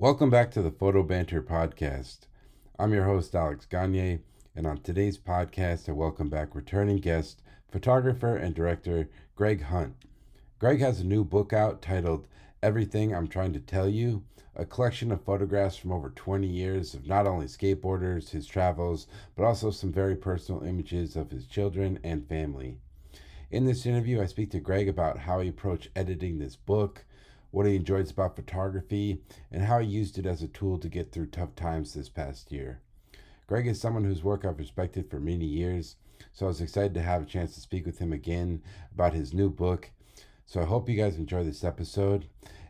Welcome back to the Photo Banter Podcast. I'm your host, Alex Gagne, and on today's podcast, I welcome back returning guest, photographer and director Greg Hunt. Greg has a new book out titled Everything I'm Trying to Tell You, a collection of photographs from over 20 years of not only skateboarders, his travels, but also some very personal images of his children and family. In this interview, I speak to Greg about how he approached editing this book, what he enjoys about photography, and how he used it as a tool to get through tough times this past year. Greg is someone whose work I've respected for many years, so I was excited to have a chance to speak with him again about his new book. So I hope you guys enjoy this episode.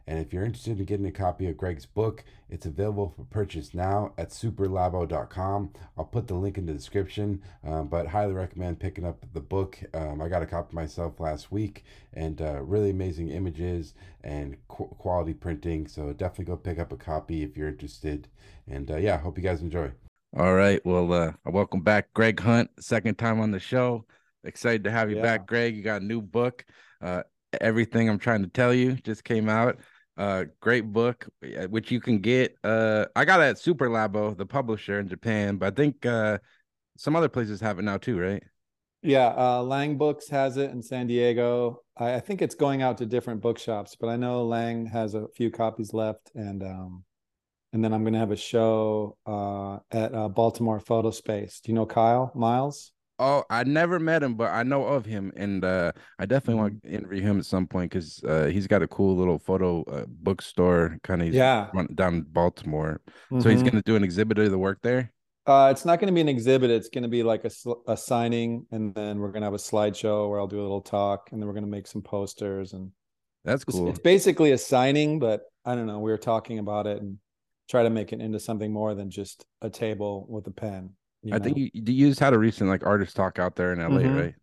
And if you're interested in getting a copy of Greg's book, it's available for purchase now at superlabo.com. I'll put the link in the description, um, but highly recommend picking up the book. Um, I got a copy myself last week, and uh, really amazing images and qu- quality printing. So definitely go pick up a copy if you're interested. And uh, yeah, hope you guys enjoy. All right. Well, uh, welcome back, Greg Hunt. Second time on the show. Excited to have you yeah. back, Greg. You got a new book. Uh, Everything I'm trying to tell you just came out. Uh, great book, uh, which you can get. Uh, I got it at Super Labo, the publisher in Japan, but I think uh, some other places have it now too, right? Yeah, uh, Lang Books has it in San Diego. I, I think it's going out to different bookshops, but I know Lang has a few copies left, and um, and then I'm going to have a show uh, at uh, Baltimore Photo Space. Do you know Kyle Miles? Oh, I never met him, but I know of him, and uh, I definitely want mm-hmm. to interview him at some point because uh, he's got a cool little photo uh, bookstore, kind of yeah down in Baltimore. Mm-hmm. So he's mm-hmm. going to do an exhibit of the work there. Uh, it's not going to be an exhibit. It's going to be like a, a signing, and then we're going to have a slideshow where I'll do a little talk, and then we're going to make some posters, and that's cool. It's, it's basically a signing, but I don't know. We were talking about it and try to make it into something more than just a table with a pen. I know? think you you just had a recent like artist talk out there in LA, mm-hmm. right?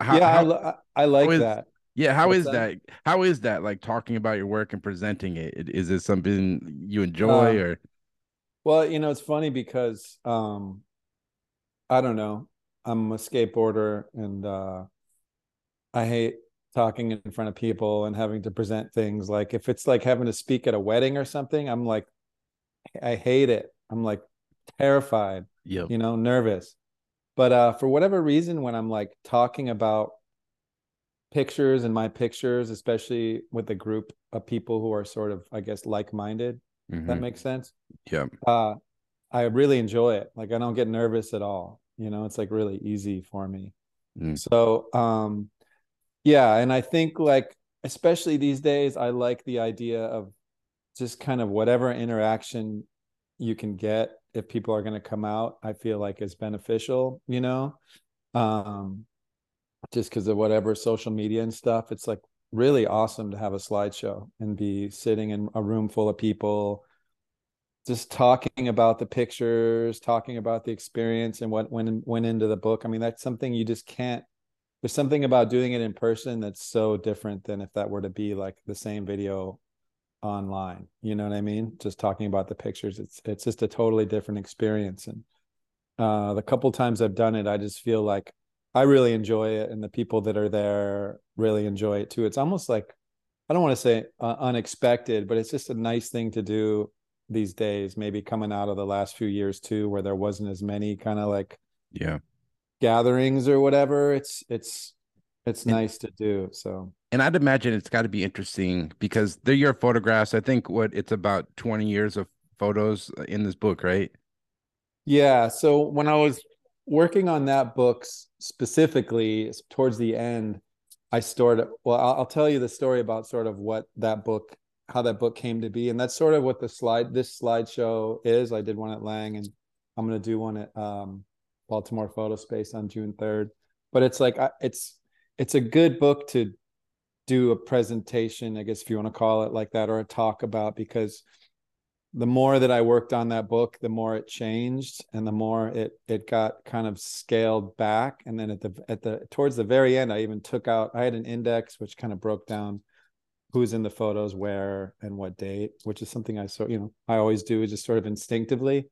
How, yeah, how, I, I like is, that. Yeah, how What's is that? that? How is that like talking about your work and presenting it? Is it something you enjoy um, or? Well, you know, it's funny because um, I don't know. I'm a skateboarder and uh, I hate talking in front of people and having to present things. Like if it's like having to speak at a wedding or something, I'm like, I hate it. I'm like terrified yep. you know, nervous. But uh, for whatever reason, when I'm like talking about pictures and my pictures, especially with a group of people who are sort of, I guess, like-minded, mm-hmm. that makes sense. Yeah. Uh, I really enjoy it. Like I don't get nervous at all. You know, it's like really easy for me. Mm. So, um, yeah, and I think like especially these days, I like the idea of just kind of whatever interaction you can get if people are going to come out i feel like is beneficial you know? Um just because of whatever social media and stuff it's like really awesome to have a slideshow and be sitting in a room full of people just talking about the pictures talking about the experience and what went went into the book. I mean that's something you just can't there's something about doing it in person that's so different than if that were to be like the same video online you know what i mean? Just talking about the pictures it's it's just a totally different experience. And uh the couple times i've done it i just feel like i really enjoy it and the people that are there really enjoy it too. It's almost like i don't want to say uh, unexpected but it's just a nice thing to do these days maybe coming out of the last few years too where there wasn't as many kind of like yeah. gatherings or whatever. It's it's it's and, nice to do so and I'd imagine it's got to be interesting because they're your photographs. I think what it's about 20 years of photos in this book, right? Yeah. So when I was working on that book specifically towards the end, I stored it. Well, I'll, I'll tell you the story about sort of what that book, how that book came to be. And that's sort of what the slide, this slideshow is. I did one at Lang and I'm going to do one at um, Baltimore Photo Space on June 3rd. But it's like, it's, it's a good book to do a presentation, I guess if you want to call it like that, or a talk about because the more that I worked on that book, the more it changed and the more it it got kind of scaled back. And then at the at the towards the very end, I even took out I had an index which kind of broke down who's in the photos where and what date, which is something I sort you know I always do just sort of instinctively.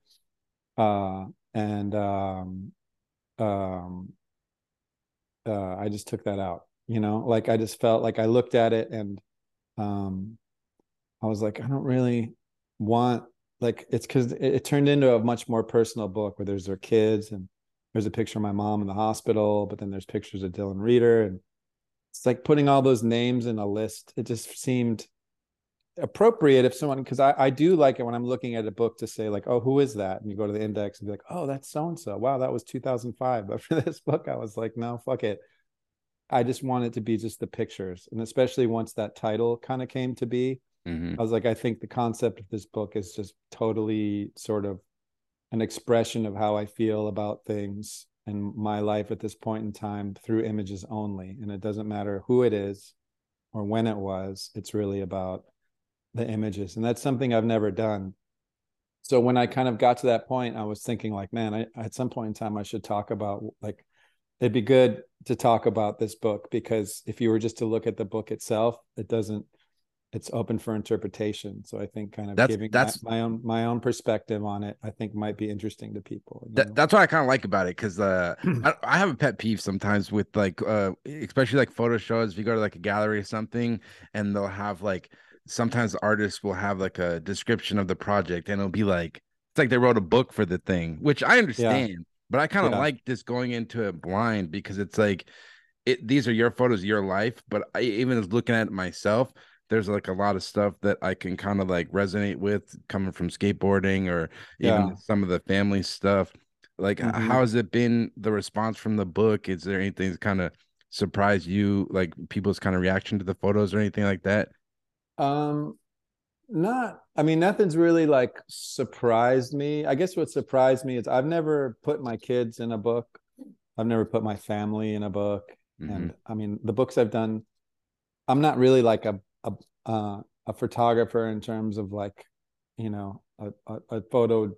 Uh and um um uh I just took that out you know like i just felt like i looked at it and um i was like i don't really want like it's because it, it, turned into a much more personal book where there's their kids and there's a picture of my mom in the hospital, but then there's pictures of Dylan Reeder and it's like putting all those names in a list. It just seemed appropriate if someone because I, I do like it when I'm looking at a book to say like, oh, who is that? And you go to the index and be like, oh, that's so and so. Wow, that was 2005. But for this book, I was like, no, fuck it. I just want it to be just the pictures, and especially once that title kind of came to be, mm-hmm. I was like, I think the concept of this book is just totally sort of an expression of how I feel about things and my life at this point in time through images only, and it doesn't matter who it is or when it was. It's really about the images and that's something i've never done. So when i kind of got to that point i was thinking like man I, at some point in time i should talk about like it'd be good to talk about this book because if you were just to look at the book itself it doesn't it's open for interpretation. So i think kind of that's, giving that's my, my, own my own perspective on it i think might be interesting to people that, that's what i kind of like about it because uh I, I, have a pet peeve sometimes with like uh especially like photo shows if you go to like a gallery or something and they'll have like sometimes artists will have like a description of the project and it'll be like it's like they wrote a book for the thing, which I understand, yeah. but I kind of yeah. like just going into it blind because it's like it these are your photos, your life. But I even as looking at it myself, there's like a lot of stuff that I can kind of like resonate with coming from skateboarding or even yeah. some of the family stuff. Like, mm-hmm. how has it been the response from the book? Is there anything that kind of surprised you, like people's kind of reaction to the photos or anything like that? Um, not. I mean, nothing's really like surprised me. I guess what surprised me is I've never put my kids in a book. I've never put my family in a book. Mm-hmm. And I mean, the books I've done, I'm not really like a a uh, a photographer in terms of like, you know, a, a, a photo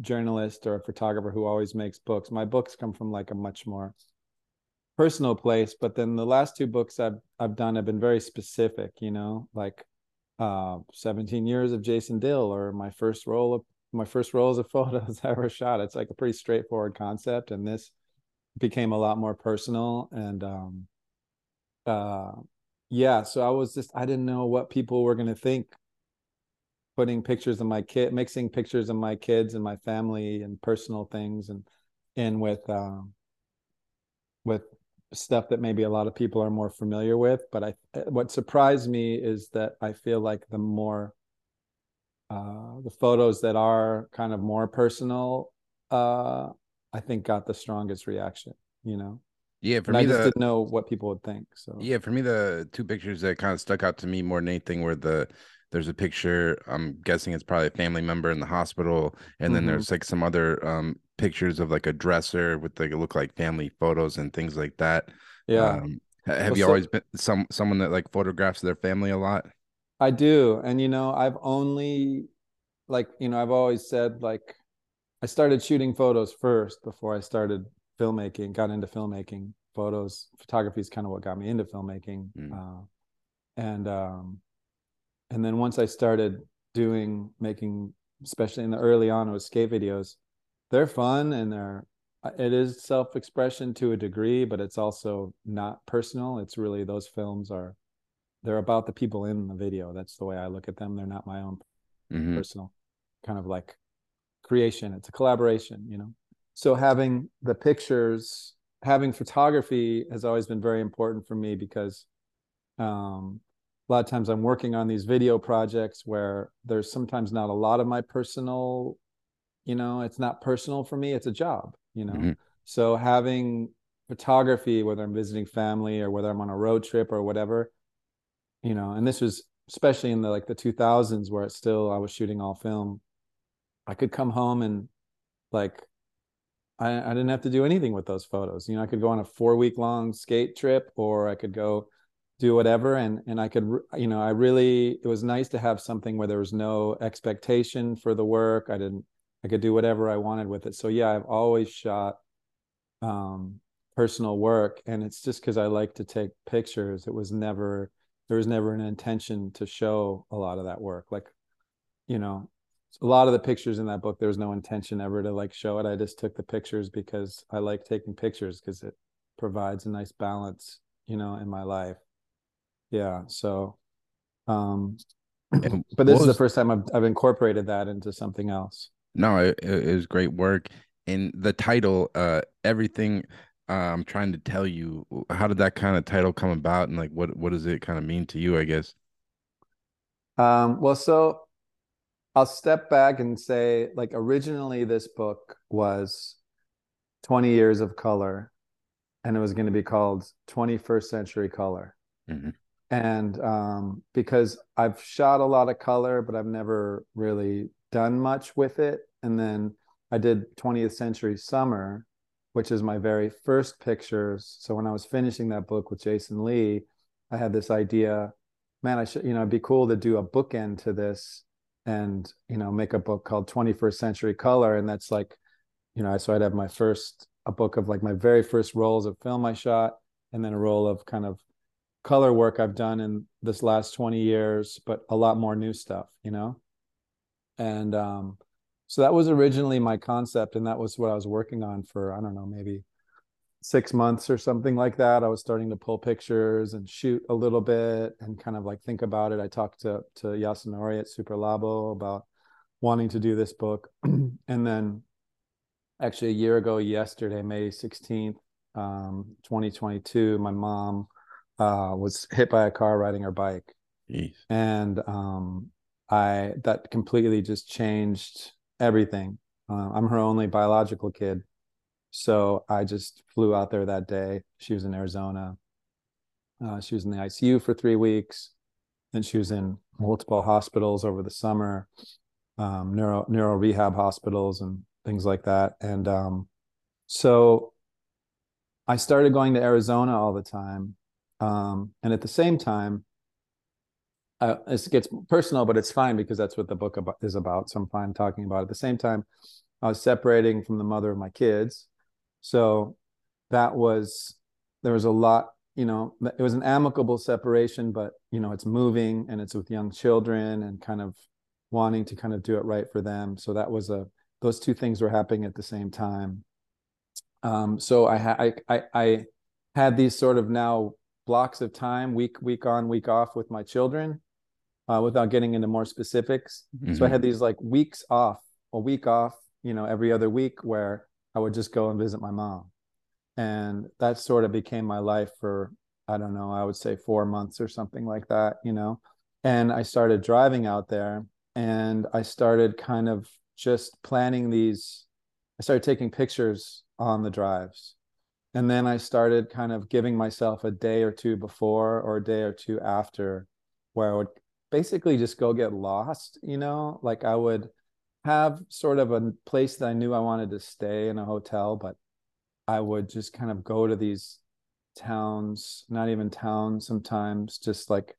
journalist or a photographer who always makes books. My books come from like a much more personal place but then the last two books i've i've done have been very specific you know like uh 17 years of jason dill or my first roll of my first rolls of photos i ever shot. It's like a pretty straightforward concept and this became a lot more personal and um uh yeah so i was just i didn't know what people were going to think putting pictures of my kid mixing pictures of my kids and my family and personal things and in with um with stuff that maybe a lot of people are more familiar with but i what surprised me is that i feel like the more uh the photos that are kind of more personal uh i think got the strongest reaction you know yeah for and me i just the, didn't know what people would think so yeah for me the two pictures that kind of stuck out to me more than anything were the there's a picture i'm guessing it's probably a family member in the hospital and then mm-hmm. there's like some other um pictures of like a dresser with like look like family photos and things like that. Yeah. Um, have well, you so, always been some someone that like photographs their family a lot? I do. And you know, I've only like, you know, I've always said like I started shooting photos first before I started filmmaking, got into filmmaking. Photos, photography is kind of what got me into filmmaking. Mm. Uh, and um and then once I started doing making especially in the early on it was skate videos they're fun and they're uh, it is self-expression to a degree but it's also not personal. It's really those films are they're about the people in the video. That's the way i look at them. They're not my own mm-hmm. personal kind of like creation. It's a collaboration you know? So having the pictures having photography has always been very important for me because um, a lot of times i'm working on these video projects where there's sometimes not a lot of my personal you know it's not personal for me it's a job you know mm-hmm. so having photography whether i'm visiting family or whether i'm on a road trip or whatever you know and this was especially in the like the 2000s where it's still i was shooting all film i could come home and like I, I didn't have to do anything with those photos you know i could go on a four week long skate trip or i could go do whatever and and i could you know i really it was nice to have something where there was no expectation for the work i didn't I could do whatever I wanted with it. So yeah, I've always shot um, personal work, and it's just because I like to take pictures. It was never there was never an intention to show a lot of that work. Like, you know, a lot of the pictures in that book, there was no intention ever to like show it. I just took the pictures because I like taking pictures because it provides a nice balance, you know, in my life. Yeah. So, um, but this was, is the first time I've, I've incorporated that into something else. No, it, it was great work. And the title, uh, everything uh, I'm trying to tell you, how did that kind of title come about, and like what what does it kind of mean to you? I guess. Um, well, so I'll step back and say, like, originally this book was 20 years of color, and it was going to be called 21st Century Color. Mm-hmm. And um, because I've shot a lot of color, but I've never really done much with it. And then I did 20th Century Summer, which is my very first pictures. So when I was finishing that book with Jason Lee, I had this idea, man, I should, you know, it'd be cool to do a bookend to this and, you know, make a book called 21st Century Color. And that's like, you know, so I'd have my first, a book of like my very first rolls of film I shot, and then a roll of kind of color work I've done in this last 20 years, but a lot more new stuff, you know? And um, so that was originally my concept. And that was what I was working on for, I don't know, maybe six months or something like that. I was starting to pull pictures and shoot a little bit and kind of like think about it. I talked to, to Yasunori at Super Labo about wanting to do this book. and then actually a year ago yesterday, May 16th, um, 2022, my mom uh, was hit by a car riding her bike. Jeez. And um, I that completely just changed everything. Uh, I'm her only biological kid. So I just flew out there that day. She was in Arizona. Uh, she was in the ICU for three weeks. Then she was in multiple hospitals over the summer, um, neuro neuro rehab hospitals and things like that. And um, so I started going to Arizona all the time um, and at the same time, uh, it gets personal, but it's fine because that's what the book about, is about. So I'm fine talking about it. At the same time, I was separating from the mother of my kids. So that was, there was a lot, you know, it was an amicable separation, but, you know, it's moving and it's with young children and kind of wanting to kind of do it right for them. So that was a, those two things were happening at the same time. Um, so I, ha- I, I, I had these sort of now blocks of time, week week on, week off with my children, uh, without getting into more specifics. Mm-hmm. So I had mm-hmm. these like weeks off, a week off, you know, every other week where I would just go and visit my mom, and that sort of became my life for I don't know, I would say four months or something like that, you know. And I started driving out there, and I started kind of just planning these. I started taking pictures on the drives and then i started kind of giving myself a day or two before or a day or two after where i would basically just go get lost you know like i would have sort of a place that i knew i wanted to stay in a hotel but i would just kind of go to these towns not even towns sometimes just like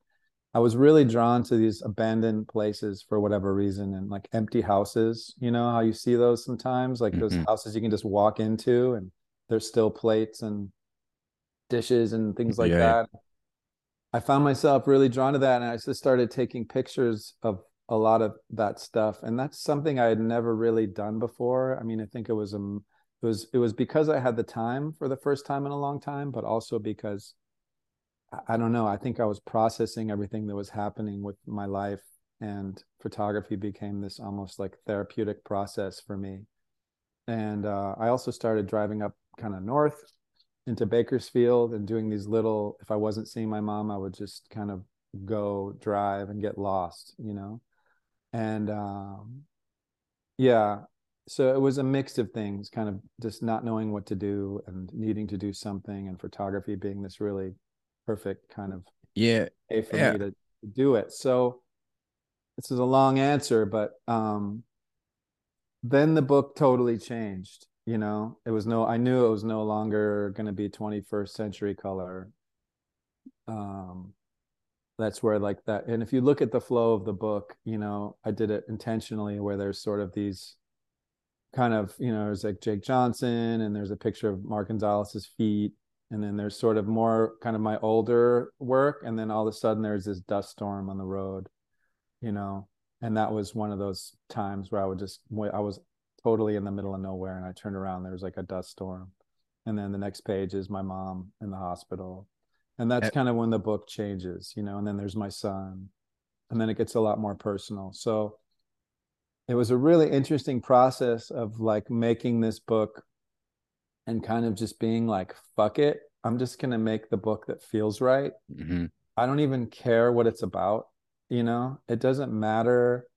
i was really drawn to these abandoned places for whatever reason and like empty houses you know how you see those sometimes like mm-hmm. those houses you can just walk into and there's still plates and dishes and things like yeah. that. I found myself really drawn to that, and I just started taking pictures of a lot of that stuff, and that's something I had never really done before. I mean, I think it was um, it was it was because I had the time for the first time in a long time, but also because I don't know. I think I was processing everything that was happening with my life, and photography became this almost like therapeutic process for me. And uh, I also started driving up kind of north into Bakersfield and doing these little, if I wasn't seeing my mom, I would just kind of go drive and get lost, you know? And um, yeah, so it was a mix of things, kind of just not knowing what to do and needing to do something, and photography being this really perfect kind of yeah way for yeah. me to do it. So this is a long answer, but um, then the book totally changed you know it was no i knew it was no longer going to be 21st century color. Um that's where like that and if you look at the flow of the book you know i did it intentionally where there's sort of these kind of you know there's like jake johnson and there's a picture of mark gonzalez's feet and then there's sort of more kind of my older work and then all of a sudden there's this dust storm on the road you know and that was one of those times where i would just i was totally in the middle of nowhere and I turned around there was like a dust storm. And then the next page is my mom in the hospital. And that's kind of when the book changes you know and then there's my son. And then it gets a lot more personal. So it was a really interesting process of like making this book and kind of just being like fuck it i'm just going to make the book that feels right. Mm-hmm. i don't even care what it's about you know? It doesn't matter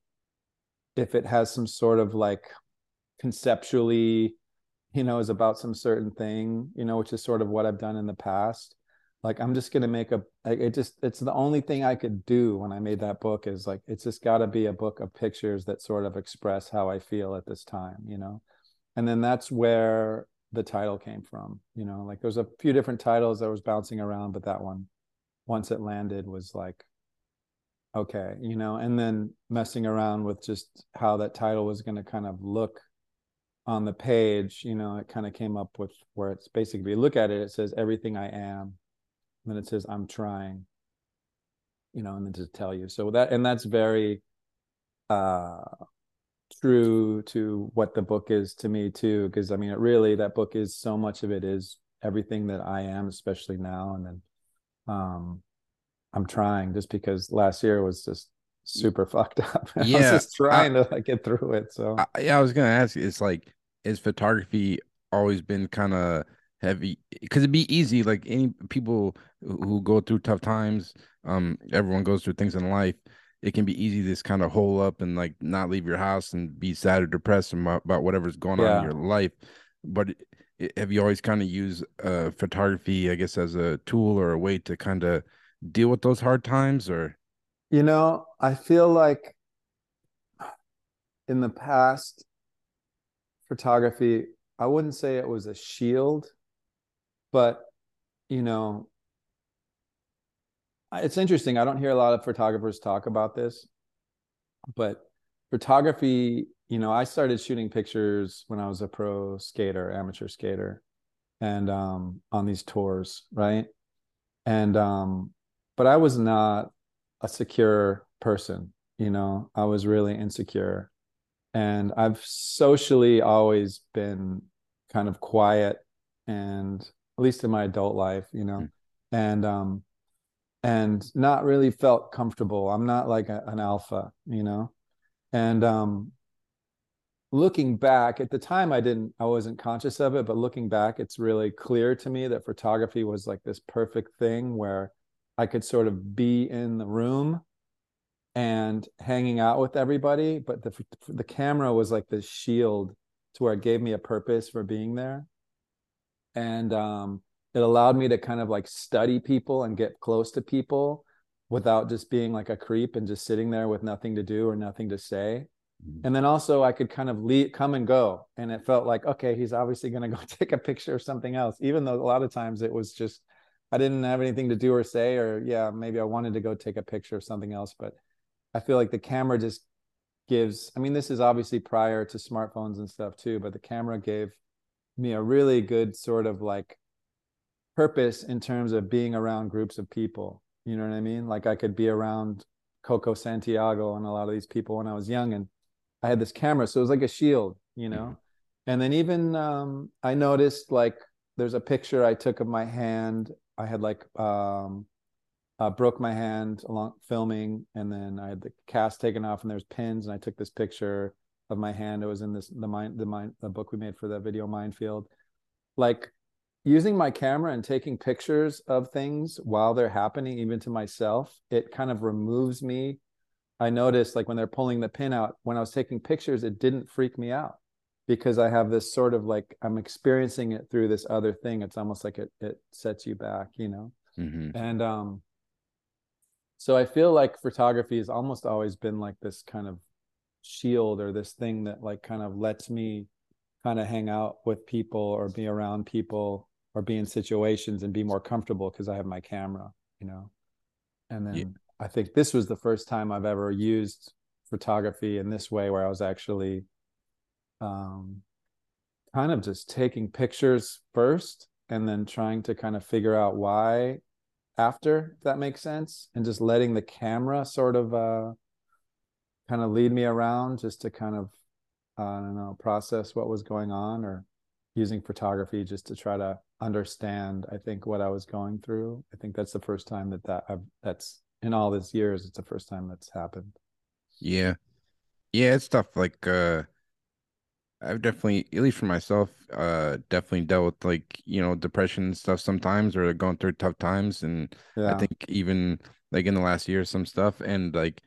if it has some sort of like conceptually you know is about some certain thing you know which is sort of what i've done in the past. Like i'm just going to make a it just it's the only thing i could do when i made that book is like it's just got to be a book of pictures that sort of express how i feel at this time you know? And then that's where the title came from you know? Like there's a few different titles that was bouncing around but that one once it landed was like okay you know? And then messing around with just how that title was going to kind of look on the page you know it kind of came up with where it's basically You look at it it says everything i am and then it says i'm trying you know and then to tell you. So that and that's very uh true to what the book is to me too because i mean it really that book is so much of it is everything that i am especially now and then um i'm trying just because last year was just super fucked up. Yeah, i was just trying I, to like, get through it so. I, yeah i was gonna ask You, it's like is photography always been kind of heavy because it'd be easy like any people who go through tough times um everyone goes through things in life it can be easy to just kind of hole up and like not leave your house and be sad or depressed about, about whatever's going yeah. on in your life. But it, have you always kind of used uh, photography, I guess, as a tool or a way to kind of deal with those hard times? Or, you know, I feel like in the past, photography, I wouldn't say it was a shield, but you know, it's interesting. I don't hear a lot of photographers talk about this, but photography, you know, I started shooting pictures when I was a pro skater, amateur skater, and um, on these tours, right? And um, but I was not a secure person, you know. I was really insecure, and I've socially always been kind of quiet, and at least in my adult life, you know, mm. and um, and not really felt comfortable. I'm not like a, an alpha, you know? And um, looking back at the time, I didn't, I wasn't conscious of it, but looking back, it's really clear to me that photography was like this perfect thing where I could sort of be in the room and hanging out with everybody, but the the camera was like this shield to where it gave me a purpose for being there. And um, it allowed me to kind of like study people and get close to people without just being like a creep and just sitting there with nothing to do or nothing to say mm-hmm. and then also i could kind of lead, come and go and it felt like okay he's obviously going to go take a picture of something else even though a lot of times it was just i didn't have anything to do or say or yeah maybe i wanted to go take a picture of something else but i feel like the camera just gives i mean this is obviously prior to smartphones and stuff too but the camera gave me a really good sort of like purpose in terms of being around groups of people. You know what I mean? Like I could be around Coco Santiago and a lot of these people when I was young, and I had this camera, so it was like a shield, you know. Mm-hmm. And then even um, I noticed like there's a picture I took of my hand. I had like um, uh, broke my hand along filming, and then I had the cast taken off, and there's pins, and I took this picture of my hand. It was in this the mind the mind the book we made for the video Mind Field. Like using my camera and taking pictures of things while they're happening even to myself it kind of removes me i noticed like when they're pulling the pin out when i was taking pictures it didn't freak me out because i have this sort of like i'm experiencing it through this other thing it's almost like it it sets you back you know mm-hmm. and um so i feel like photography has almost always been like this kind of shield or this thing that like kind of lets me kind of hang out with people or be around people or be in situations and be more comfortable because I have my camera, you know. And then yeah. I think this was the first time I've ever used photography in this way where I was actually um kind of just taking pictures first and then trying to kind of figure out why after if that makes sense and just letting the camera sort of uh kind of lead me around just to kind of I don't know, process what was going on or using photography just to try to understand, I think, what I was going through. I think that's the first time that, that I've, that's in all these years it's the first time that's happened yeah yeah it's tough like uh I've definitely, at least for myself, uh, definitely dealt with like you know depression and stuff sometimes, or going through tough times, and yeah. I think even like in the last year, some stuff, and like,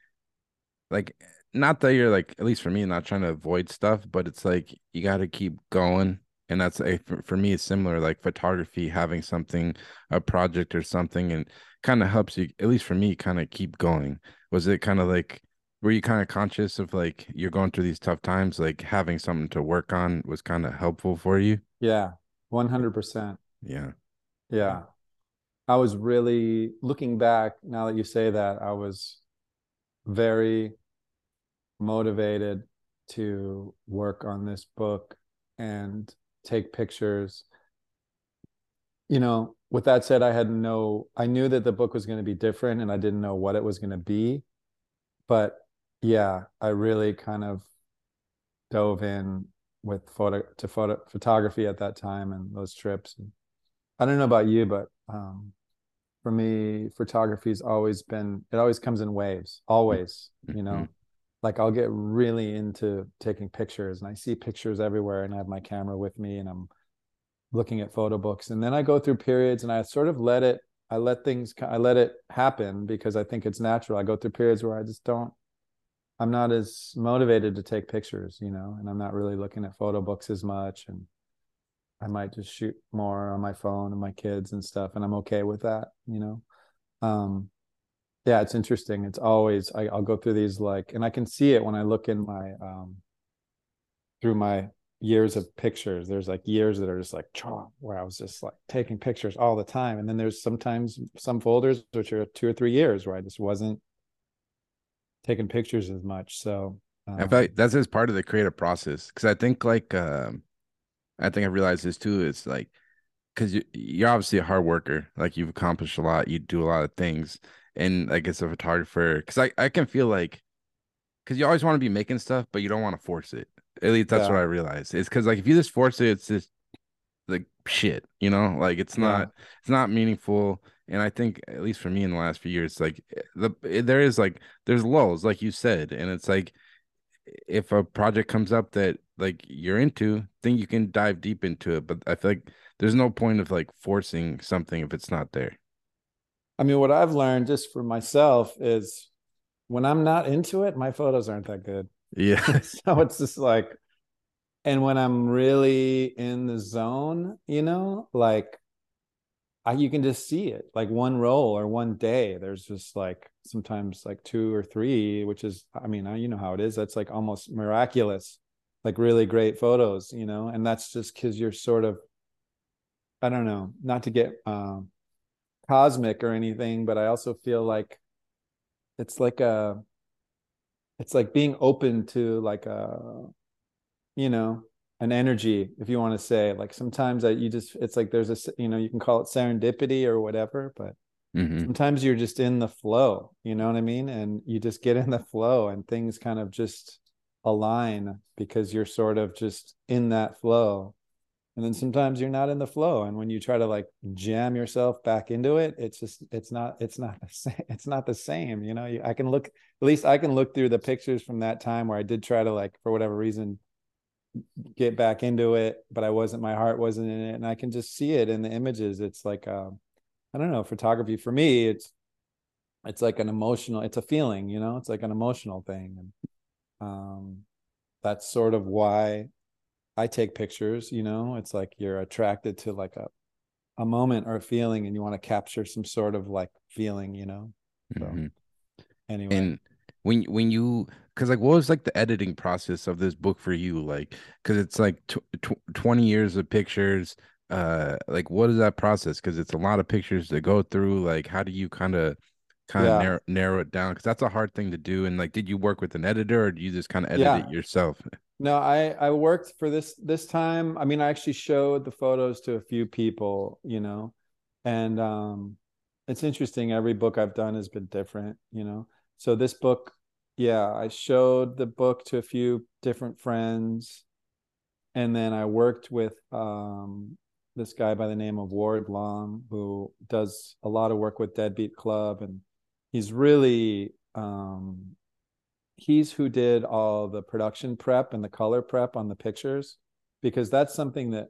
like not that you're like at least for me, not trying to avoid stuff, but it's like you got to keep going, and that's a, for, for me, it's similar. Like photography, having something, a project or something, and kind of helps you, at least for me, kind of keep going. Was it kind of like were you kind of conscious of like you're going through these tough times like having something to work on was kind of helpful for you? Yeah 100% yeah. Yeah. I was really looking back now that you say that i was very motivated to work on this book and take pictures. You know with that said i had no i knew that the book was going to be different and i didn't know what it was going to be but yeah, I really kind of dove in with photo to photo photography at that time and those trips. And I don't know about you, but um, for me, photography's always been it always comes in waves, always, you know. Mm-hmm. Like I'll get really into taking pictures and I see pictures everywhere and I have my camera with me and I'm looking at photo books. And then I go through periods and I sort of let it I let things I let it happen because I think it's natural. I go through periods where I just don't I'm not as motivated to take pictures, you know, and I'm not really looking at photo books as much. And I might just shoot more on my phone and my kids and stuff. And I'm okay with that, you know. Um, yeah, it's interesting. It's always, I, will go through these like, and I can see it when I look in my, um, through my years of pictures. There's like years that are just like, where I was just like taking pictures all the time. And then there's sometimes some folders, which are two or three years where I just wasn't taking pictures as much. So um, I feel like that's just part of the creative process because I think like um, I think I realized this too. It's like because you, you're obviously a hard worker, like you've accomplished a lot, you do a lot of things, and like as a photographer, because I I can feel like because you always want to be making stuff, but you don't want to force it. At least that's yeah. what I realized. It's because like if you just force it, it's just like shit, you know, like it's not it's not meaningful and I think at least for me in the last few years, like eh, the eh, there is like there's lulls, like you said, and it's like if a project comes up that like you're into, then you can dive deep into it. But I feel like there's no point of like forcing something if it's not there. I mean, what I've learned just for myself is when I'm not into it, my photos aren't that good. Yeah. so it's just like, and when I'm really in the zone, you know, like I, you can just see it like one roll or one day there's just like sometimes like two or three which is i mean I, you know how it is that's like almost miraculous like really great photos you know and that's just because you're sort of i don't know not to get um cosmic or anything but i also feel like it's like a it's like being open to like a you know an energy if you want to say like sometimes that you just it's like there's a you know you can call it serendipity or whatever but mm-hmm. sometimes you're just in the flow you know what i mean? And you just get in the flow and things kind of just align because you're sort of just in that flow. And then sometimes you're not in the flow and when you try to like jam yourself back into it it's just it's not it's not the same it's not the same you know? I can look at least i can look through the pictures from that time where i did try to like for whatever reason get back into it, but I wasn't, my heart wasn't in it. And I can just see it in the images. It's like, uh, I don't know, photography for me, it's, it's like an emotional, it's a feeling, you know, it's like an emotional thing. And um, that's sort of why I take pictures, you know, it's like you're attracted to like a, a moment or a feeling and you want to capture some sort of like feeling, you know? So mm-hmm. anyway. And when, when you, because like what was like the editing process of this book for you? Like because it's like tw- tw- 20 years of pictures uh like what is that process? Because it's a lot of pictures to go through like how do you kind of kind of yeah. narrow, narrow it down? Because that's a hard thing to do and like did you work with an editor or do you just kind of edit yeah. it yourself? No i i worked for this this time. I mean i actually showed the photos to a few people you know and um it's interesting. Every book i've done has been different you know? So this book yeah, I showed the book to a few different friends. And then I worked with um, this guy by the name of Ward Long, who does a lot of work with Deadbeat Club. And he's really um he's who did all the production prep and the color prep on the pictures because that's something that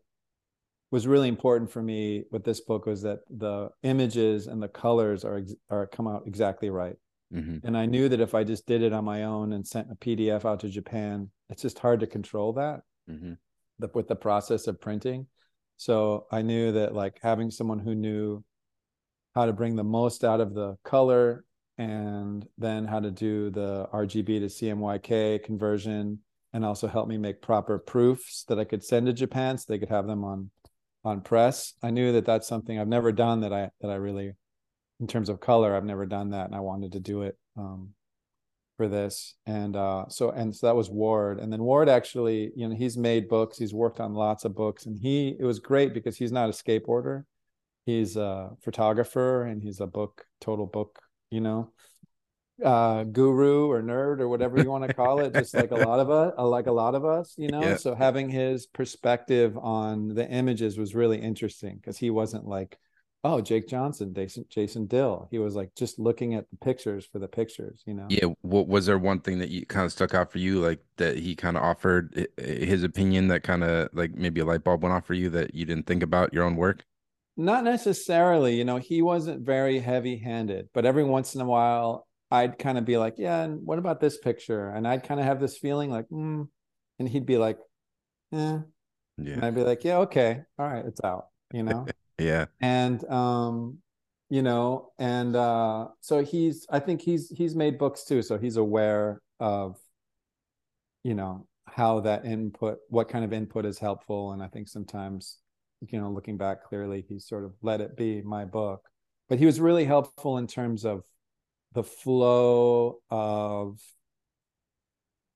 was really important for me with this book was that the images and the colors are are come out exactly right. Mm-hmm. And I knew that if I just did it on my own and sent a PDF out to Japan, it's just hard to control that mm-hmm. the, with the process of printing. So I knew that like having someone who knew how to bring the most out of the color and then how to do the RGB to CMYK conversion and also help me make proper proofs that I could send to Japan so they could have them on on press. I knew that that's something I've never done that I that I really, in terms of color, I've never done that, and I wanted to do it um, for this. And uh, so and so that was Ward, and then Ward actually, you know, he's made books, he's worked on lots of books, and he it was great because he's not a skateboarder, he's a photographer, and he's a book total book, you know uh guru or nerd or whatever you want to call it just like a lot of us uh, like a lot of us you know yeah. so having his perspective on the images was really interesting because he wasn't like oh jake johnson jason jason dill he was like just looking at the pictures for the pictures you know yeah what was there one thing that you kind of stuck out for you like that he kind of offered his opinion that kind of like maybe a light bulb went off for you that you didn't think about your own work not necessarily you know he wasn't very heavy handed but every once in a while I'd kind of be like, yeah, and what about this picture? And I'd kind of have this feeling like, mm. and he'd be like, eh. Yeah. And I'd be like, yeah, okay, all right, it's out, you know? Yeah. And um, you know, and uh so he's I think he's he's made books too, so he's aware of, you know, how that input, what kind of input is helpful. And I think sometimes, you know, looking back clearly, he sort of let it be my book. But he was really helpful in terms of the flow of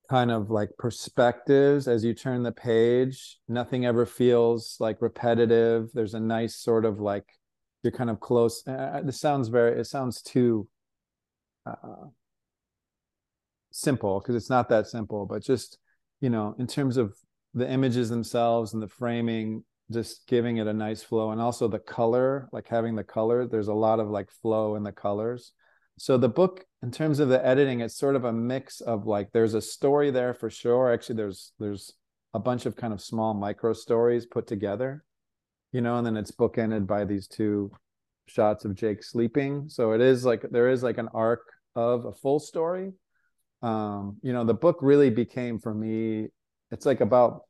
kind of like perspectives as you turn the page. Nothing ever feels like repetitive. There's a nice sort of like you're kind of close uh, uh this sounds very it sounds too uh, simple because it's not that simple but just you know in terms of the images themselves and the framing just giving it a nice flow and also the color like having the color there's a lot of like flow in the colors so the book in terms of the editing it's sort of a mix of like there's a story there for sure. Actually there's there's a bunch of kind of small micro stories put together you know and then it's bookended by these two shots of jake sleeping. So it is like there is like an arc of a full story. Um you know the book really became for me it's like about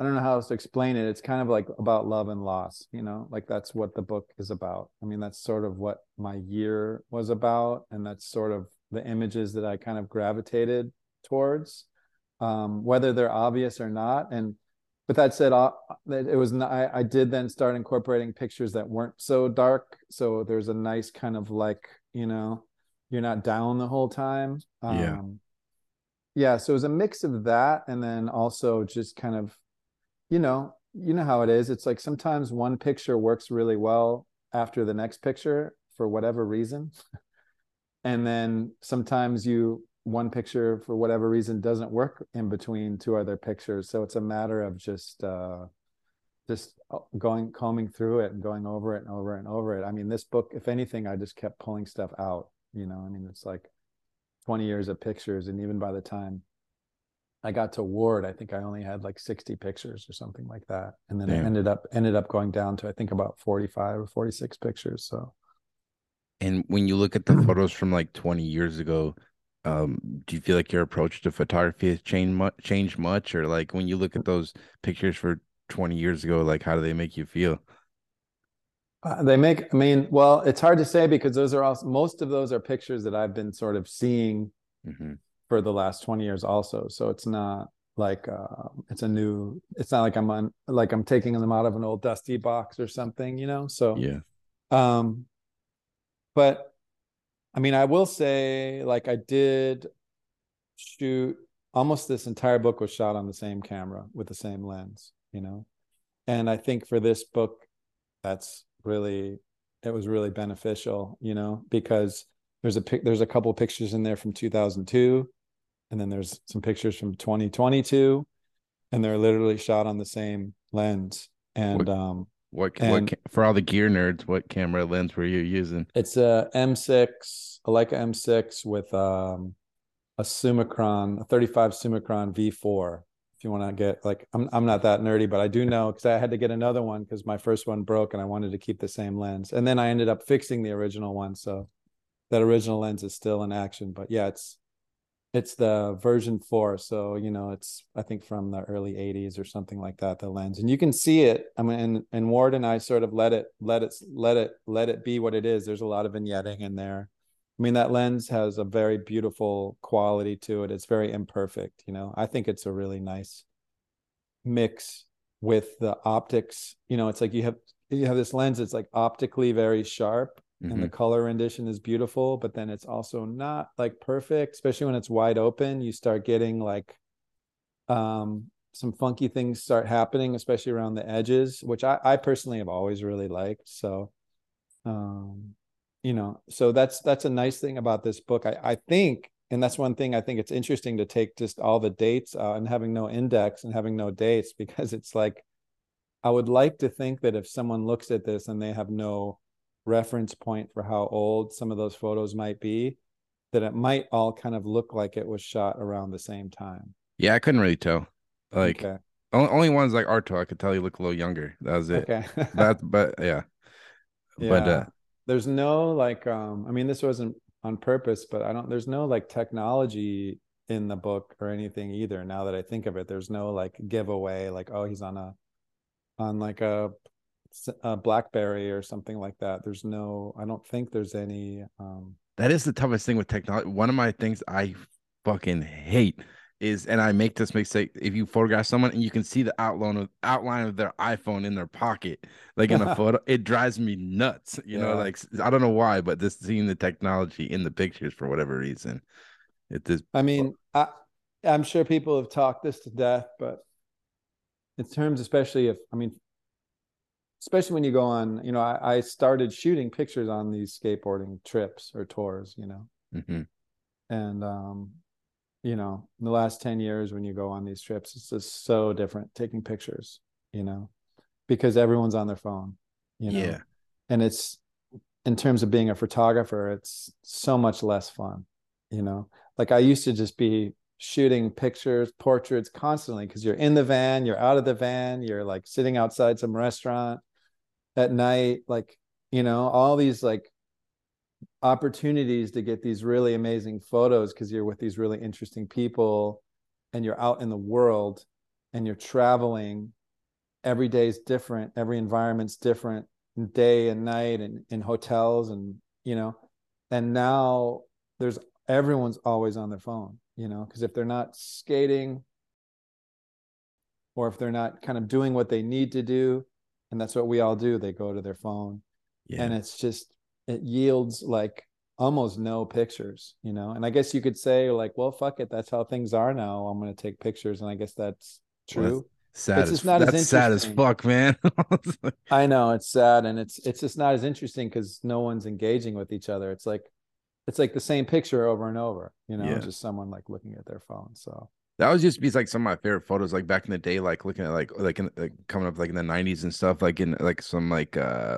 I don't know how else to explain it. It's kind of like about love and loss, you know, like that's what the book is about. I mean, that's sort of what my year was about. And that's sort of the images that I kind of gravitated towards, um, whether they're obvious or not. And but that said, uh, it was not, I, I did then start incorporating pictures that weren't so dark. So there's a nice kind of like, you know, you're not down the whole time. Um, yeah. Yeah. So it was a mix of that. And then also just kind of you know, you know how it is. It's like sometimes one picture works really well after the next picture for whatever reason. and then sometimes you one picture for whatever reason doesn't work in between two other pictures. So it's a matter of just uh just uh, going combing through it and going over it and over and over it. I mean, this book, if anything, I just kept pulling stuff out. You know, I mean, it's like 20 years of pictures, and even by the time I got to Ward, I think I only had like 60 pictures or something like that. And then Damn. it ended up ended up going down to I think about 45 or 46 pictures. So and when you look at the photos from like 20 years ago, um, do you feel like your approach to photography has changed much changed much? Or like when you look at those pictures for 20 years ago, like how do they make you feel? Uh, they make, I mean, well, it's hard to say because those are also most of those are pictures that I've been sort of seeing mm-hmm for the last 20 years also. So it's not like uh, it's a new it's not like i'm on like i'm taking them out of an old dusty box or something you know? So yeah. um but i mean i will say like i did shoot almost this entire book was shot on the same camera with the same lens you know? And i think for this book that's really it was really beneficial you know? Because there's a pic there's a couple pictures in there from 2002 and then there's some pictures from 2022 and they're literally shot on the same lens and what, um What, and what for all the gear nerds? What camera lens were you using? It's a M6, a Leica M6 with um, a Summicron, a 35 Summicron V4. If you want to get like, I'm I'm not that nerdy, but I do know because I had to get another one because my first one broke and I wanted to keep the same lens. And then I ended up fixing the original one, so that original lens is still in action. But yeah, it's it's the version four so you know it's i think from the early 80s or something like that the lens. And you can see it. I mean and, and ward and i sort of let it let it let it let it be what it is. There's a lot of vignetting in there. I mean that lens has a very beautiful quality to it. It's very imperfect you know. I think it's a really nice mix with the optics. You know it's like you have you have this lens it's like optically very sharp mm-hmm. and the mm-hmm. color rendition is beautiful but then it's also not like perfect especially when it's wide open you start getting like um some funky things start happening especially around the edges which i, I personally have always really liked so um you know so that's that's a nice thing about this book i i think and that's one thing i think it's interesting to take just all the dates uh, and having no index and having no dates because it's like i would like to think that if someone looks at this and they have no reference point for how old some of those photos might be, that it might all kind of look like it was shot around the same time. Yeah, I couldn't really tell. Like okay. only ones like Arto, I could tell you look a little younger. That was it. Okay. that but yeah. yeah. But uh there's no like um I mean this wasn't on purpose, but I don't there's no like technology in the book or anything either. Now that I think of it, there's no like giveaway like oh he's on a on like a a blackberry or something like that there's no i don't think there's any um that is the toughest thing with technology one of my things i fucking hate is and i make this mistake if you photograph someone and you can see the outline of outline of their iphone in their pocket like in a photo it drives me nuts you yeah. know like i don't know why but this seeing the technology in the pictures for whatever reason it just i mean i i'm sure people have talked this to death but in terms especially if i mean especially when you go on you know I, I, started shooting pictures on these skateboarding trips or tours you know? Mm-hmm. and um you know in the last 10 years when you go on these trips it's just so different taking pictures you know because everyone's on their phone you know? Yeah. And it's in terms of being a photographer it's so much less fun you know? Like i used to just be shooting pictures portraits constantly because you're in the van you're out of the van you're like sitting outside some restaurant at night like you know all these like opportunities to get these really amazing photos because you're with these really interesting people and you're out in the world and you're traveling. Every day is different. Every environment's different day and night and in hotels and you know and now there's everyone's always on their phone you know because if they're not skating or if they're not kind of doing what they need to do and that's what we all do. They go to their phone yeah. and it's just it yields like almost no pictures you know? And i guess you could say like well fuck it. That's how things are now. I'm going to take pictures. And i guess that's true well, that's sad it's just not that's as sad as fuck man. I know it's sad and it's it's just not as interesting because no one's engaging with each other. It's like it's like the same picture over and over you know yeah. just someone like looking at their phone so that was just be like some of my favorite photos, like back in the day, like looking at like like in like coming up like in the '90s and stuff, like in like some like uh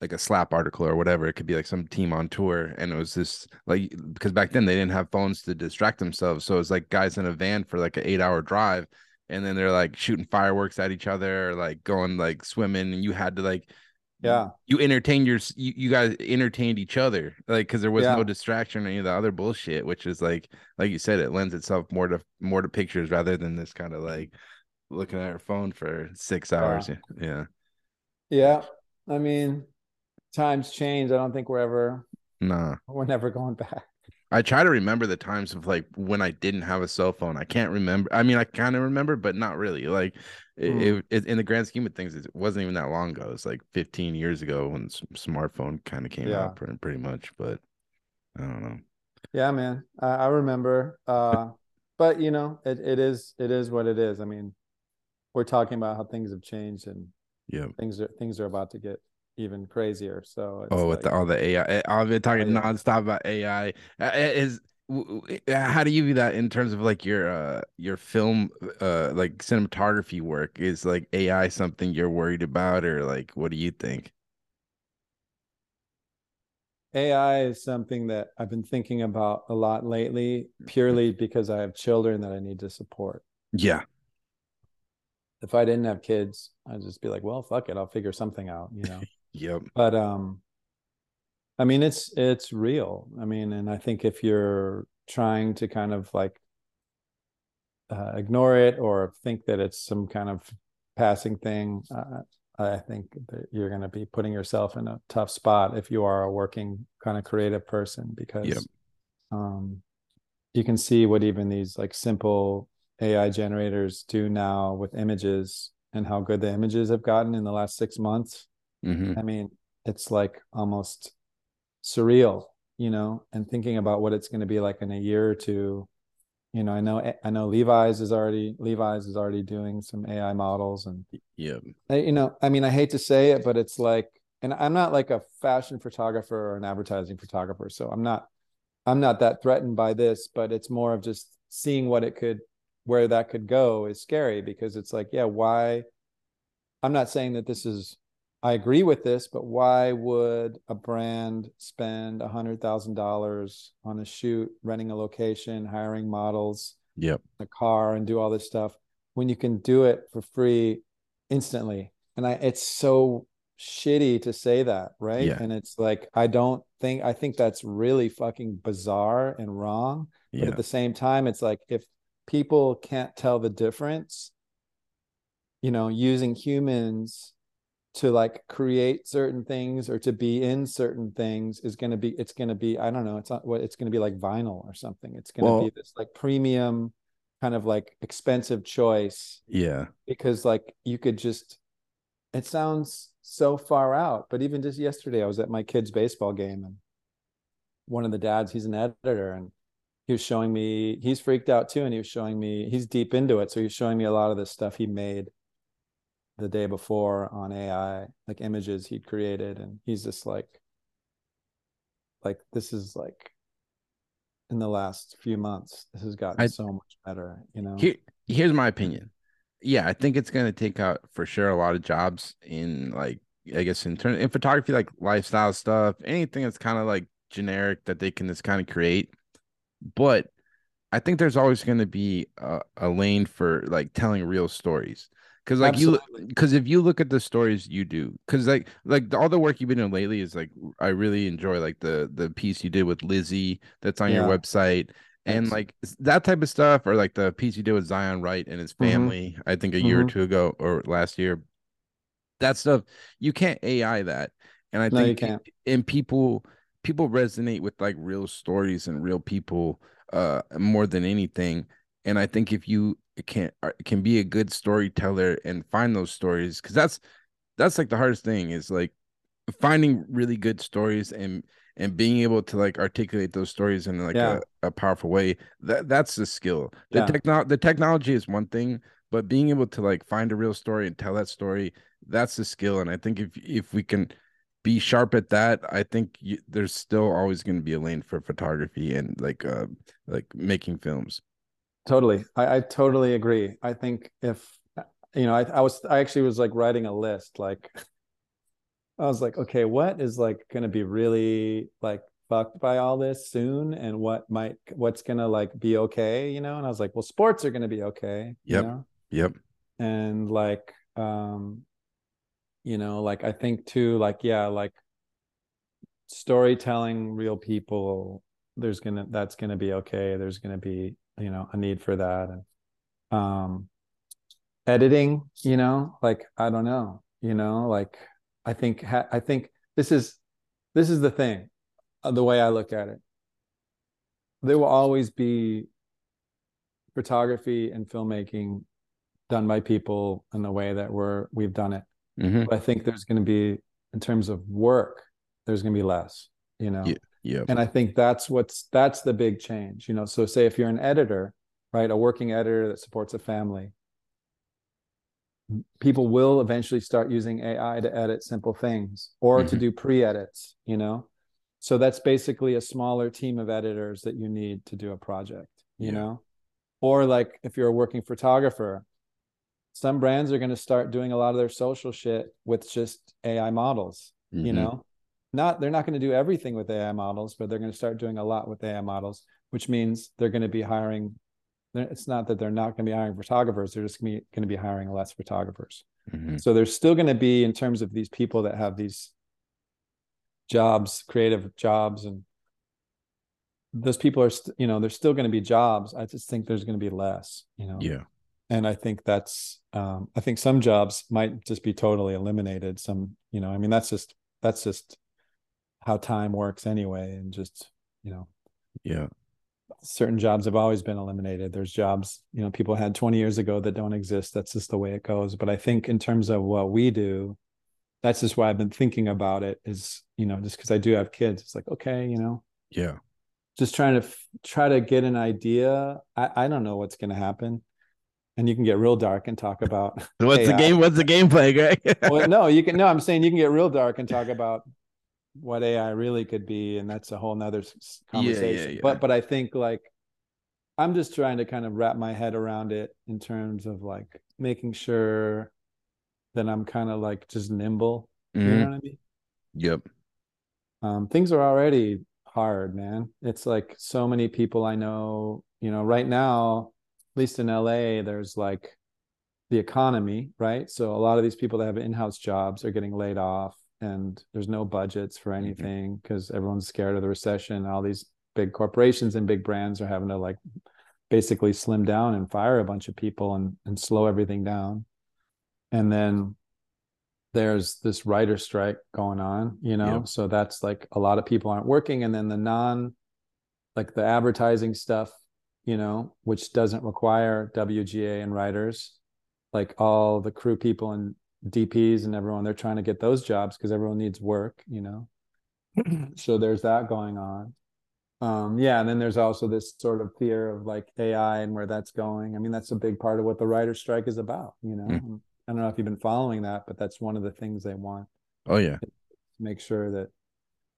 like a slap article or whatever. It could be like some team on tour, and it was this like because back then they didn't have phones to distract themselves, so it was like guys in a van for like an eight hour drive, and then they're like shooting fireworks at each other, or, like going like swimming, and you had to like yeah you entertained your you, you guys entertained each other like because there was yeah. no distraction or any of the other bullshit which is like like you said it lends itself more to more to pictures rather than this kind of like looking at your phone for six hours yeah. yeah yeah i mean times change i don't think we're ever nah we're never going back I try to remember the times of like when I didn't have a cell phone. I can't remember. I mean, I kind of remember, but not really. Like mm. it, it, in the grand scheme of things, it wasn't even that long ago. It's like 15 years ago when smartphone kind of came yeah. out pretty, pretty much. But I don't know. Yeah, man, I, I remember. Uh, but you know, it, it is it is what it is. I mean, we're talking about how things have changed and yeah, things are things are about to get even crazier. So oh, with like, the, all the AI, I've been talking yeah. nonstop about AI. Is how do you view that in terms of like your uh your film uh like cinematography work? Is like ai something you're worried about or like what do you think? Ai is something that i've been thinking about a lot lately purely because i have children that i need to support. Yeah. If i didn't have kids i'd just be like well fuck it i'll figure something out you know? Yep but um I mean, it's it's real. I mean, and I think if you're trying to kind of like uh, ignore it or think that it's some kind of passing thing, uh, I think that you're going to be putting yourself in a tough spot if you are a working kind of creative person because yep. um, you can see what even these like simple AI generators do now with images and how good the images have gotten in the last six months. Mm-hmm. I mean, it's like almost surreal you know and thinking about what it's going to be like in a year or two. You know i know eh, i know levi's is already levi's is already doing some ai models and yeah. You know i mean i hate to say it but it's like and i'm not like a fashion photographer or an advertising photographer so i'm not i'm not that threatened by this but it's more of just seeing what it could where that could go is scary because it's like yeah why i'm not saying that this is I agree with this, but why would a brand spend a hundred thousand dollars on a shoot, renting a location, hiring models, yep, a car, and do all this stuff when you can do it for free instantly? And I, it's so shitty to say that, right? Yeah. And it's like I don't think I think that's really fucking bizarre and wrong. But yeah. at the same time, it's like if people can't tell the difference, you know, using humans to like create certain things or to be in certain things is going to be it's going to be i don't know it's not what it's going to be like vinyl or something. It's going to well, be this like premium kind of like expensive choice yeah. because like you could just it sounds so far out but even just yesterday i was at my kid's baseball game and one of the dads he's an editor and he was showing me he's freaked out too and he was showing me he's deep into it so he's showing me a lot of the stuff he made the day before on AI, like images he'd created, and he's just like, like this is like in the last few months, this has gotten I, so much better. You know, here, here's my opinion. Yeah, I think it's going to take out for sure a lot of jobs in like I guess in turn in photography, like lifestyle stuff, anything that's kind of like generic that they can just kind of create. But I think there's always going to be a, a, lane for like telling real stories because like Absolutely. you because if you look at the stories you do because like like all the work you've been doing lately is like i really enjoy like the the piece you did with lizzie that's on yeah. your website and like that type of stuff or like the piece you did with zion wright and his mm-hmm. family mm-hmm. i think a year mm-hmm. or two ago or last year that stuff you can't ai that and i no, think you can't. and people people resonate with like real stories and real people uh more than anything and i think if you can uh, can be a good storyteller and find those stories because that's that's like the hardest thing is like finding really good stories and and being able to like articulate those stories in like yeah. a, a, powerful way that that's the skill the yeah. techno the technology is one thing but being able to like find a real story and tell that story that's the skill and i think if if we can be sharp at that i think you, there's still always going to be a lane for photography and like uh like making films Totally. I, I totally agree. I think if you know, I, I was I actually was like writing a list, like I was like, okay, what is like gonna be really like fucked by all this soon and what might what's gonna like be okay, you know? And I was like, well, sports are gonna be okay. Yep. You know? Yep. And like um, you know, like I think too, like, yeah, like storytelling real people, there's gonna that's gonna be okay. There's gonna be you know a need for that and um editing you know like i don't know you know like i think ha- i think this is this is the thing uh, the way i look at it there will always be photography and filmmaking done by people in the way that we're we've done it mm-hmm. but i think there's going to be in terms of work there's going to be less you know yeah. Yeah. And I think that's what's that's the big change. You know, so say if you're an editor, right, a working editor that supports a family, people will eventually start using AI to edit simple things or mm-hmm. to do pre-edits, you know. so that's basically a smaller team of editors that you need to do a project you yeah. know or like if you're a working photographer some brands are going to start doing a lot of their social shit with just ai models mm-hmm. you know not they're not going to do everything with ai models but they're going to start doing a lot with ai models which means they're going to be hiring it's not that they're not going to be hiring photographers they're just going to be hiring less photographers. Mm-hmm. so there's still going to be in terms of these people that have these jobs creative jobs and those people are st- you know there's still going to be jobs i just think there's going to be less you know? Yeah. And i think that's um i think some jobs might just be totally eliminated some you know i mean that's just that's just how time works anyway and just you know. Yeah. Certain jobs have always been eliminated. There's jobs you know people had 20 years ago that don't exist. That's just the way it goes. But i think in terms of what we do that's just why i've been thinking about it is you know just because i do have kids. It's like okay you know. Yeah. Just trying to f- try to get an idea. I, I don't know what's going to happen. And you can get real dark and talk about what's AI. the game what's the gameplay greg? Well, no you can no i'm saying you can get real dark and talk about what AI really could be, and that's a whole nother conversation. Yeah, yeah, yeah. But but I think like I'm just trying to kind of wrap my head around it in terms of like making sure that I'm kind of like just nimble. Mm-hmm. You know what I mean? Yep. Um, things are already hard, man. It's like so many people I know, you know, right now, at least in LA, there's like the economy, right? So a lot of these people that have in-house jobs are getting laid off and there's no budgets for mm-hmm. anything because mm-hmm. everyone's scared of the recession. All these big corporations and big brands are having to like basically slim down and fire a bunch of people and, and slow everything down. And then there's this writer strike going on, you know, yep. so that's like a lot of people aren't working. And then the non, like the advertising stuff, you know, which doesn't require WGA and writers, like all the crew people and DPs and everyone, they're trying to get those jobs because everyone needs work, you know. so there's that going on. Um, yeah, and then there's also this sort of fear of like AI and where that's going. I mean, that's a big part of what the writer strike is about, you know. Mm. I don't know if you've been following that, but that's one of the things they want. Oh yeah. make sure that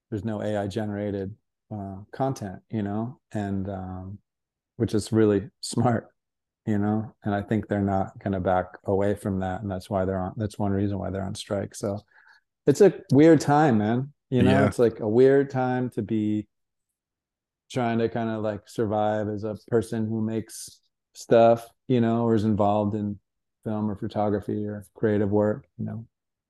there's no AI generated uh, content, you know, and um, which is really smart you know and i think they're not going to back away from that and that's why they're on that's one reason why they're on strike so it's a weird time man you know yeah. it's like a weird time to be trying to kind of like survive as a person who makes stuff you know or is involved in film or photography or creative work you know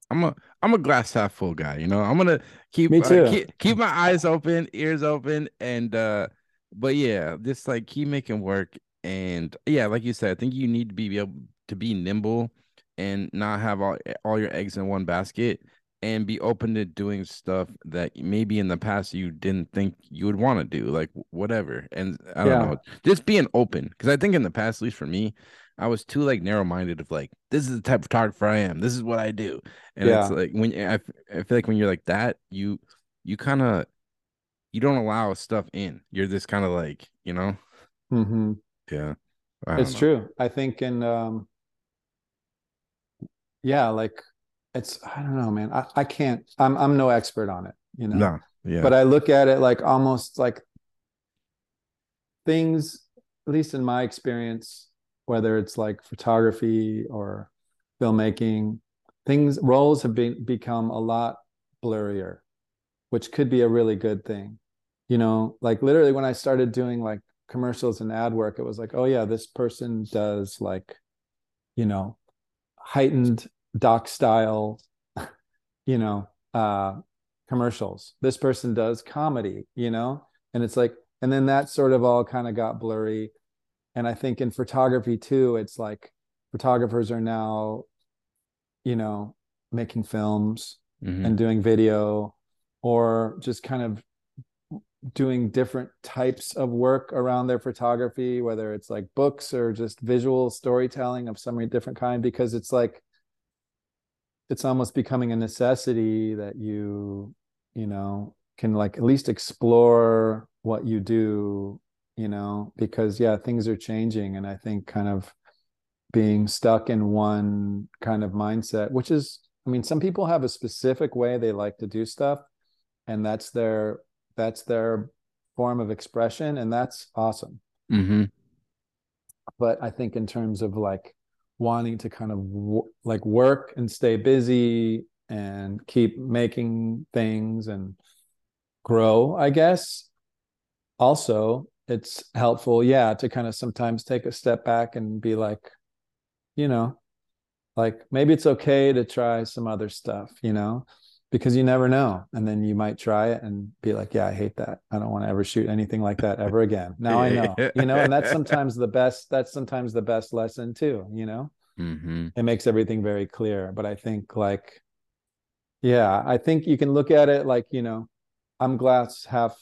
I'm a I'm a glass half full guy, you know. I'm gonna keep Me too. Uh, keep, keep my eyes open, ears open, and uh but yeah, just like keep making work and yeah, like you said, I think you need to be be able to be nimble and not have all, all your eggs in one basket and be open to doing stuff that maybe in the past you didn't think you would want to do, like whatever. And I don't yeah. know, just being open. Because I think in the past, at least for me, I was too like narrow minded of like, this is the type of photographer I am. This is what I do. And yeah. it's like when I, I feel like when you're like that, you you kind of you don't allow stuff in. You're this kind of like, you know. Mm-hmm. Yeah. It's know. true. I think in um yeah, like it's I don't know, man. I, I can't I'm I'm no expert on it, you know. No, yeah. But I look at it like almost like things, at least in my experience, whether it's like photography or filmmaking, things roles have been become a lot blurrier, which could be a really good thing. You know, like literally when I started doing like commercials and ad work, it was like, oh yeah, this person does like, you know, heightened doc style, you know, uh, commercials. This person does comedy, you know, and it's like, and then that sort of all kind of got blurry. And I think in photography too, it's like photographers are now, you know, making films mm-hmm. and doing video or just kind of doing different types of work around their photography whether it's like books or just visual storytelling of some different kind because it's like it's almost becoming a necessity that you you know can like at least explore what you do you know because yeah things are changing and i think kind of being stuck in one kind of mindset which is i mean some people have a specific way they like to do stuff and that's their that's their form of expression and that's awesome. Mm-hmm. but i think in terms of like wanting to kind of w- like work and stay busy and keep making things and grow i guess. Also it's helpful yeah to kind of sometimes take a step back and be like you know like maybe it's okay to try some other stuff you know because you never know and then you might try it and be like yeah i hate that. I don't want to ever shoot anything like that ever again. Now i know you know and that's sometimes the best that's sometimes the best lesson too you know? Mm-hmm. it makes everything very clear but i think like yeah i think you can look at it like you know i'm glass half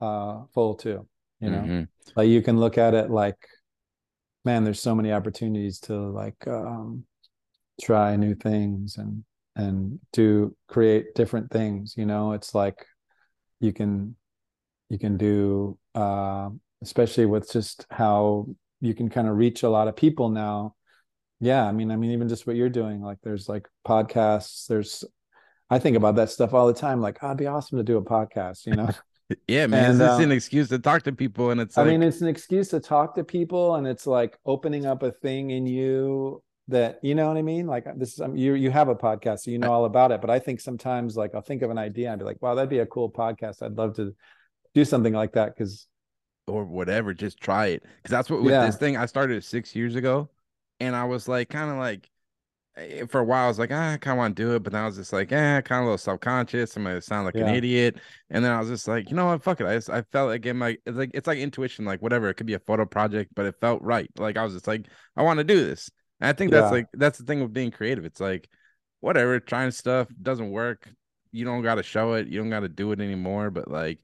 uh full too you know? Mm-hmm. like you can look at it like man there's so many opportunities to like um try new things and and to create different things you know? It's like you can you can do uh especially with just how you can kind of reach a lot of people now. Yeah i mean i mean even just what you're doing like there's like podcasts there's i think about that stuff all the time like oh, it'd be awesome to do a podcast you know? Yeah man and, it's um, an excuse to talk to people and it's i like... mean it's an excuse to talk to people and it's like opening up a thing in you that you know what I mean? Like this is um, you you have a podcast, so you know all about it. But I think sometimes like I'll think of an idea and be like, wow, that'd be a cool podcast. I'd love to do something like that because or whatever, just try it. Because that's what with yeah. this thing I started six years ago, and I was like kind of like eh, for a while I was like, ah, I kind of want to do it, but then I was just like, eh, kind of a little self conscious. I'm gonna sound like yeah. an idiot, and then I was just like, you know what, fuck it. I just, I felt like in my it's like it's like intuition, like whatever. It could be a photo project, but it felt right. Like I was just like, I want to do this. And I think that's yeah. like that's the thing with being creative. It's like whatever, trying stuff doesn't work. You don't got to show it. You don't got to do it anymore. But like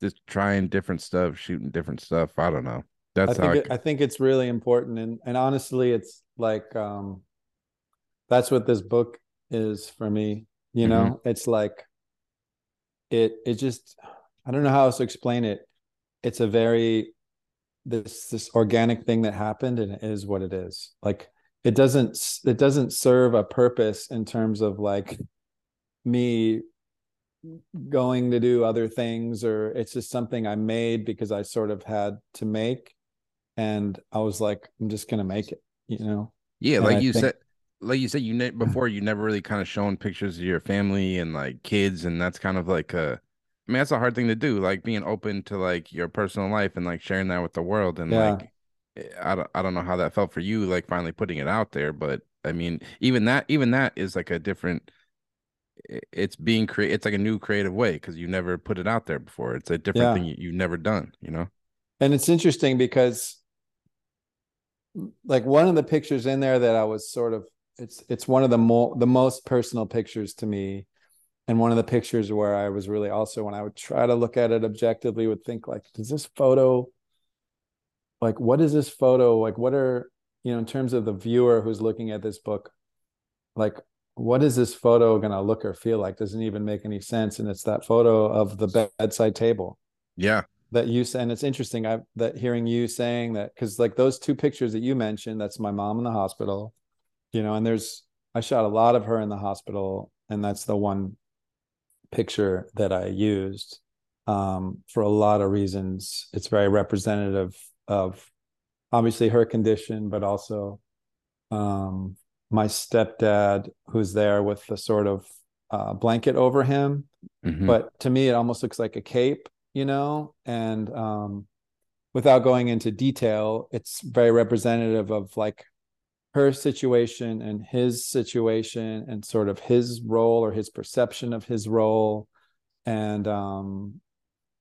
just trying different stuff, shooting different stuff. I don't know. That's I think, it, I, I think it's really important, and and honestly, it's like um, that's what this book is for me. You know, mm-hmm. it's like it it just I don't know how else to explain it. It's a very this this organic thing that happened and it is what it is. Like it doesn't it doesn't serve a purpose in terms of like me going to do other things or it's just something I made because I sort of had to make and I was like I'm just going to make it you know yeah and like I you think... said like you said you ne- before you never really kind of shown pictures of your family and like kids and that's kind of like a I mean that's a hard thing to do like being open to like your personal life and like sharing that with the world and yeah. like I don't I don't know how that felt for you, like finally putting it out there. But I mean, even that even that is like a different. It's being create. It's like a new creative way because you never put it out there before. It's a different yeah. thing you, you've never done. You know. And it's interesting because, like one of the pictures in there that I was sort of it's it's one of the more the most personal pictures to me and one of the pictures where i was really also when i would try to look at it objectively would think like does this photo like what is this photo? Like what are you know in terms of the viewer who's looking at this book like what is this photo going to look or feel like? Doesn't even make any sense and it's that photo of the bedside table. Yeah. That you said, and it's interesting i that hearing you saying that because like those two pictures that you mentioned that's my mom in the hospital you know and there's i shot a lot of her in the hospital and that's the one picture that i used um, for a lot of reasons. It's very representative of obviously her condition, but also um, my stepdad who's there with the sort of uh, blanket over him. Mm-hmm. But to me, it almost looks like a cape, you know. And um, without going into detail, it's very representative of like her situation and his situation and sort of his role or his perception of his role and um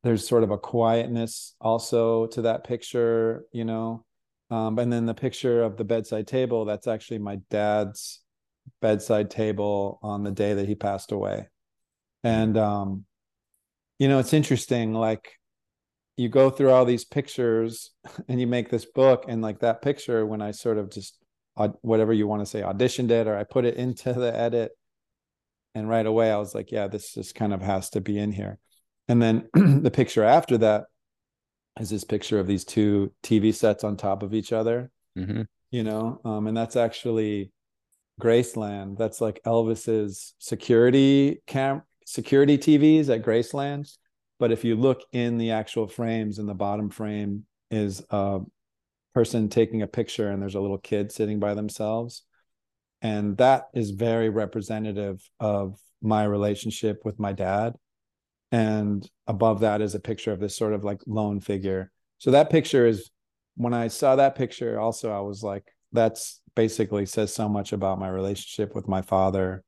there's sort of a quietness also to that picture you know? Um, and then the picture of the bedside table that's actually my dad's bedside table on the day that he passed away. And um, you know it's interesting like you go through all these pictures and you make this book and like that picture when i sort of just whatever you want to say auditioned it or i put it into the edit and right away i was like yeah this just kind of has to be in here and then the picture after that is this picture of these two TV sets on top of each other. Mm-hmm. You know, um, and that's actually Graceland. That's like Elvis's security cam security TVs at Graceland. but if you look in the actual frames in the bottom frame is a person taking a picture and there's a little kid sitting by themselves and that is very representative of my relationship with my dad and above that is a picture of this sort of like lone figure. So that picture is when i saw that picture also i was like that's basically says so much about my relationship with my father.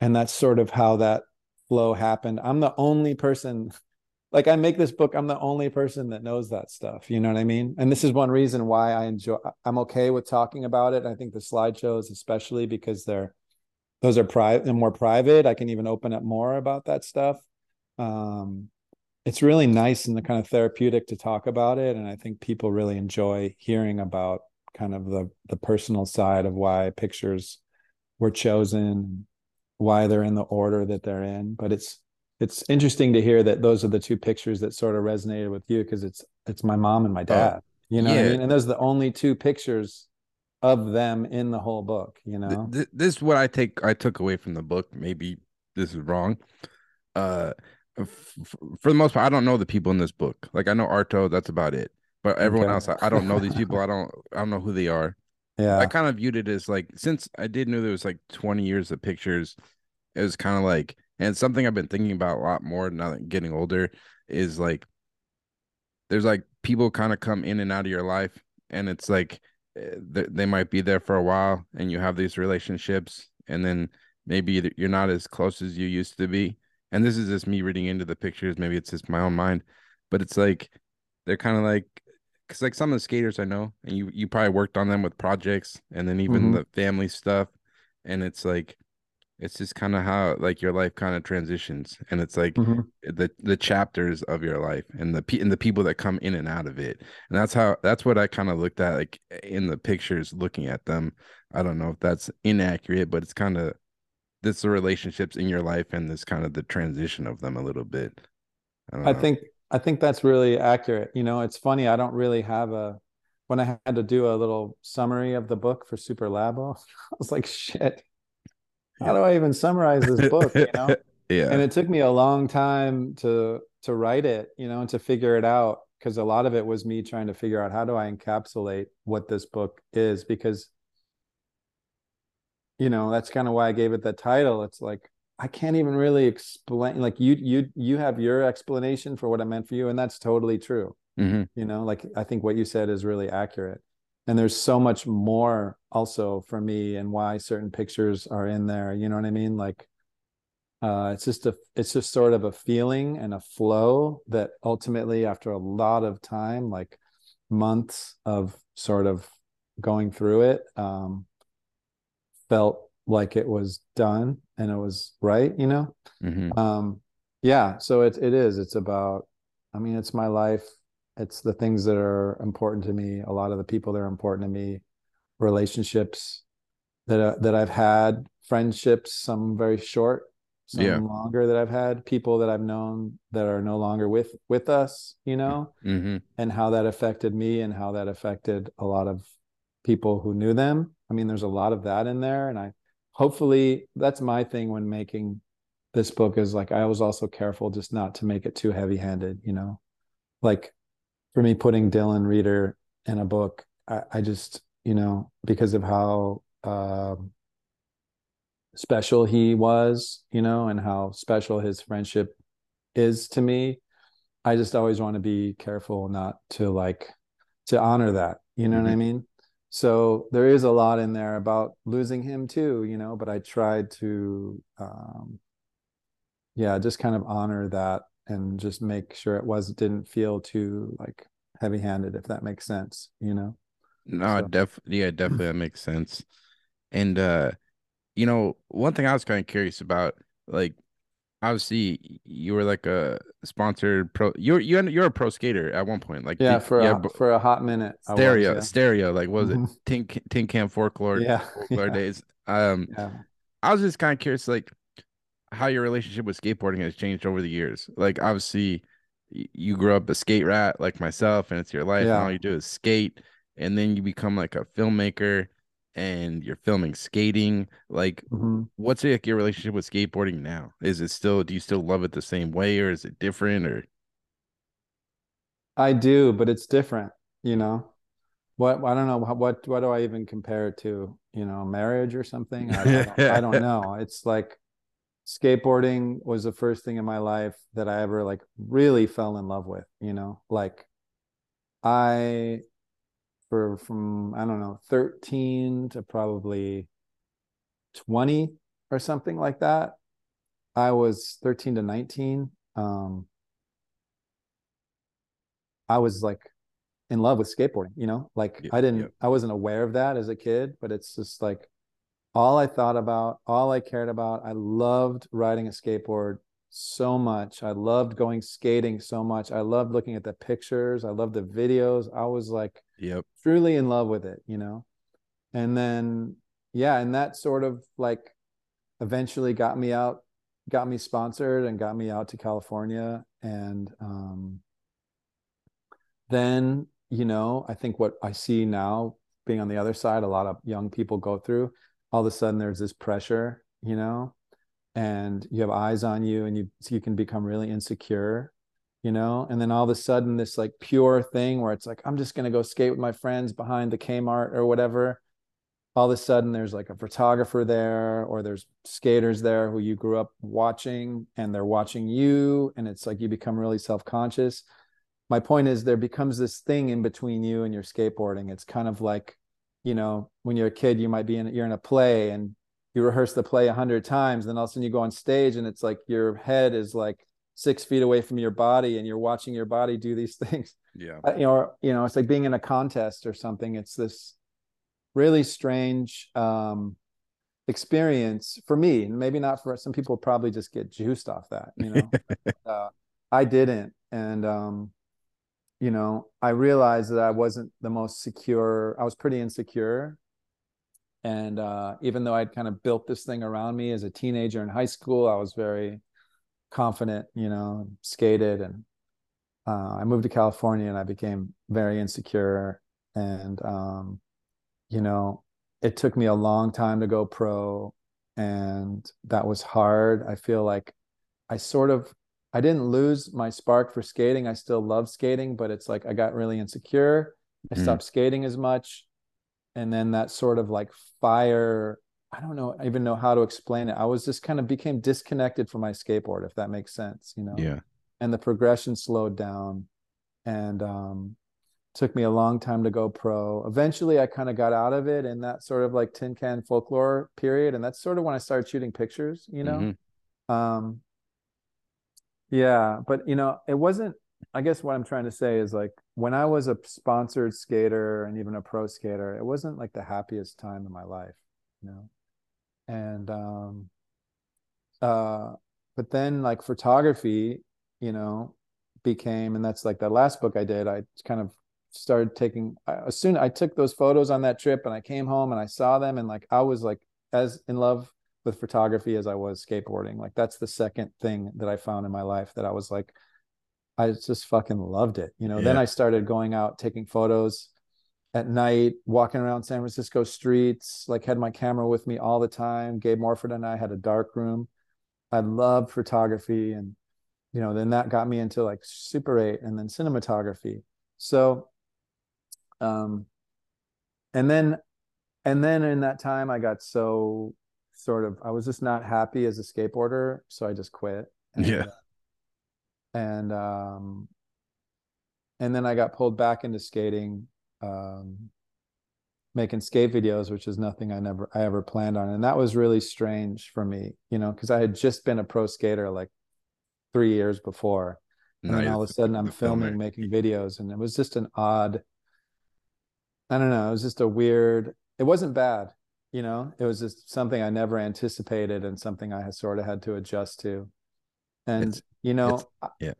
And that's sort of how that flow happened. I'm the only person like i make this book i'm the only person that knows that stuff you know what i mean? And this is one reason why i enjoy i'm okay with talking about it. I think the slideshows especially because they're those are private and more private. I can even open up more about that stuff um it's really nice and the kind of therapeutic to talk about it and i think people really enjoy hearing about kind of the the personal side of why pictures were chosen why they're in the order that they're in but it's it's interesting to hear that those are the two pictures that sort of resonated with you because it's it's my mom and my oh, dad oh, you know yeah. I mean? and those are the only two pictures of them in the whole book you know this, this is what i take i took away from the book maybe this is wrong uh for the most part i don't know the people in this book. Like i know arto that's about it. But everyone okay. else I, I don't know these people. I don't i don't know who they are. Yeah. I kind of viewed it as like since i did know there was like 20 years of pictures it was kind of like and something I've been thinking about a lot more now that getting older is like there's like people kind of come in and out of your life and it's like eh, they might be there for a while and you have these relationships and then maybe you're not as close as you used to be and this is just me reading into the pictures maybe it's just my own mind but it's like they're kind of like because like some of the skaters i know and you you probably worked on them with projects and then even mm-hmm. the family stuff and it's like it's just kind of how like your life kind of transitions and it's like mm-hmm. the the chapters of your life and the and the people that come in and out of it and that's how that's what i kind of looked at like in the pictures looking at them i don't know if that's inaccurate but it's kind of this the relationships in your life and this kind of the transition of them a little bit i, I think i think that's really accurate you know it's funny i don't really have a when i had to do a little summary of the book for super labo i was like shit how do I even summarize this book? You know? yeah. And it took me a long time to to write it, you know, and to figure it out because a lot of it was me trying to figure out how do I encapsulate what this book is because you know, that's kind of why I gave it the title. It's like I can't even really explain like you you you have your explanation for what I meant for you and that's totally true. Mm-hmm. You know, like I think what you said is really accurate and there's so much more also for me and why certain pictures are in there you know what i mean like uh, it's just a it's just sort of a feeling and a flow that ultimately after a lot of time like months of sort of going through it um, felt like it was done and it was right you know mm-hmm. um, yeah so it, it is it's about i mean it's my life it's the things that are important to me a lot of the people that are important to me relationships that uh, that I've had friendships some very short some yeah. longer that I've had people that I've known that are no longer with with us you know mm-hmm. and how that affected me and how that affected a lot of people who knew them I mean there's a lot of that in there and I hopefully that's my thing when making this book is like I was also careful just not to make it too heavy handed you know like for me putting Dylan Rieder in a book, I, I just, you know, because of how uh, special he was, you know, and how special his friendship is to me, I just always want to be careful not to like to honor that. You know mm-hmm. what I mm-hmm. mean? So there is a lot in there about losing him too, you know, but I tried to um yeah, just kind of honor that and just make sure it was didn't feel too like heavy handed if that makes sense you know no so. definitely yeah definitely that makes sense and uh you know one thing i was kind of curious about like obviously you were like a sponsored pro you're you're, you're a pro skater at one point like yeah for yeah, a, for a hot minute stereo was, yeah. stereo like what was mm-hmm. it tin, tin can folklore yeah, folklore yeah. days um yeah. i was just kind of curious like how your relationship with skateboarding has changed over the years. Like obviously you grew up a skate rat like myself and it's your life and all you do is skate and then you become like a filmmaker and you're filming skating. Like, mm-hmm. what's like your relationship with skateboarding now? Is it still? Do you still love it the same way, or is it different? Or I do, but it's different. You know, what I don't know what what do I even compare it to? You know, marriage or something? I, I, don't, I don't know. It's like skateboarding was the first thing in my life that I ever like really fell in love with. You know, like I for from I don't know 13 to probably 20 or something like that. I was 13 to 19. Um, I was like in love with skateboarding, you know, like I didn't. I wasn't aware of that as a kid, but it's just like all I thought about, all I cared about. I loved riding a skateboard so much. I loved going skating so much. I loved looking at the pictures. I loved the videos. I was like, yep, truly in love with it, you know. And then, yeah, and that sort of like eventually got me out, got me sponsored, and got me out to California. And um, then you know, I think what I see now being on the other side, a lot of young people go through, all of a sudden there's this pressure, you know, and you have eyes on you and you you can become really insecure, you know, and then all of a sudden this like pure thing where it's like, I'm just gonna go skate with my friends behind the Kmart or whatever. All of a sudden there's like a photographer there or there's skaters there who you grew up watching and they're watching you and it's like you become really self-conscious my point is there becomes this thing in between you and your skateboarding it's kind of like you know when you're a kid you might be in you're in a play and you rehearse the play a hundred times then all of a sudden you go on stage and it's like your head is like six feet away from your body and you're watching your body do these things yeah you know you know it's like being in a contest or something it's this really strange um experience for me and maybe not for some people probably just get juiced off that you know uh, i didn't and um you know, I realized that I wasn't the most secure. I was pretty insecure. And uh, even though I'd kind of built this thing around me as a teenager in high school, I was very confident, you know, skated. And uh, I moved to California and I became very insecure. And, um, you know, it took me a long time to go pro. And that was hard. I feel like I sort of I didn't lose my spark for skating. I still love skating, but it's like I got really insecure. I mm. stopped skating as much. And then that sort of like fire, I don't know, I even know how to explain it. I was just kind of became disconnected from my skateboard, if that makes sense, you know? Yeah. And the progression slowed down and um took me a long time to go pro. Eventually I kind of got out of it in that sort of like tin can folklore period. And that's sort of when I started shooting pictures, you know? Mm-hmm. Um yeah, but you know, it wasn't. I guess what I'm trying to say is like when I was a sponsored skater and even a pro skater, it wasn't like the happiest time in my life, you know. And um, uh, but then like photography, you know, became, and that's like the last book I did. I kind of started taking as soon I took those photos on that trip, and I came home and I saw them, and like I was like as in love with photography as I was skateboarding. Like that's the second thing that I found in my life that I was like, I just fucking loved it. You know, yeah. then I started going out taking photos at night, walking around San Francisco streets, like had my camera with me all the time. Gabe Morford and I had a dark room. I loved photography and you know, then that got me into like Super 8 and then cinematography. So um and then and then in that time I got so sort of I was just not happy as a skateboarder, so I just quit. And, yeah. And um and then I got pulled back into skating, um making skate videos, which is nothing I never I ever planned on. And that was really strange for me, you know, because I had just been a pro skater like three years before. And then all of a sudden I'm filming, making videos, and it was just an odd I don't know, it was just a weird it wasn't bad you know it was just something i never anticipated and something i sort of had to adjust to and it's, you know yeah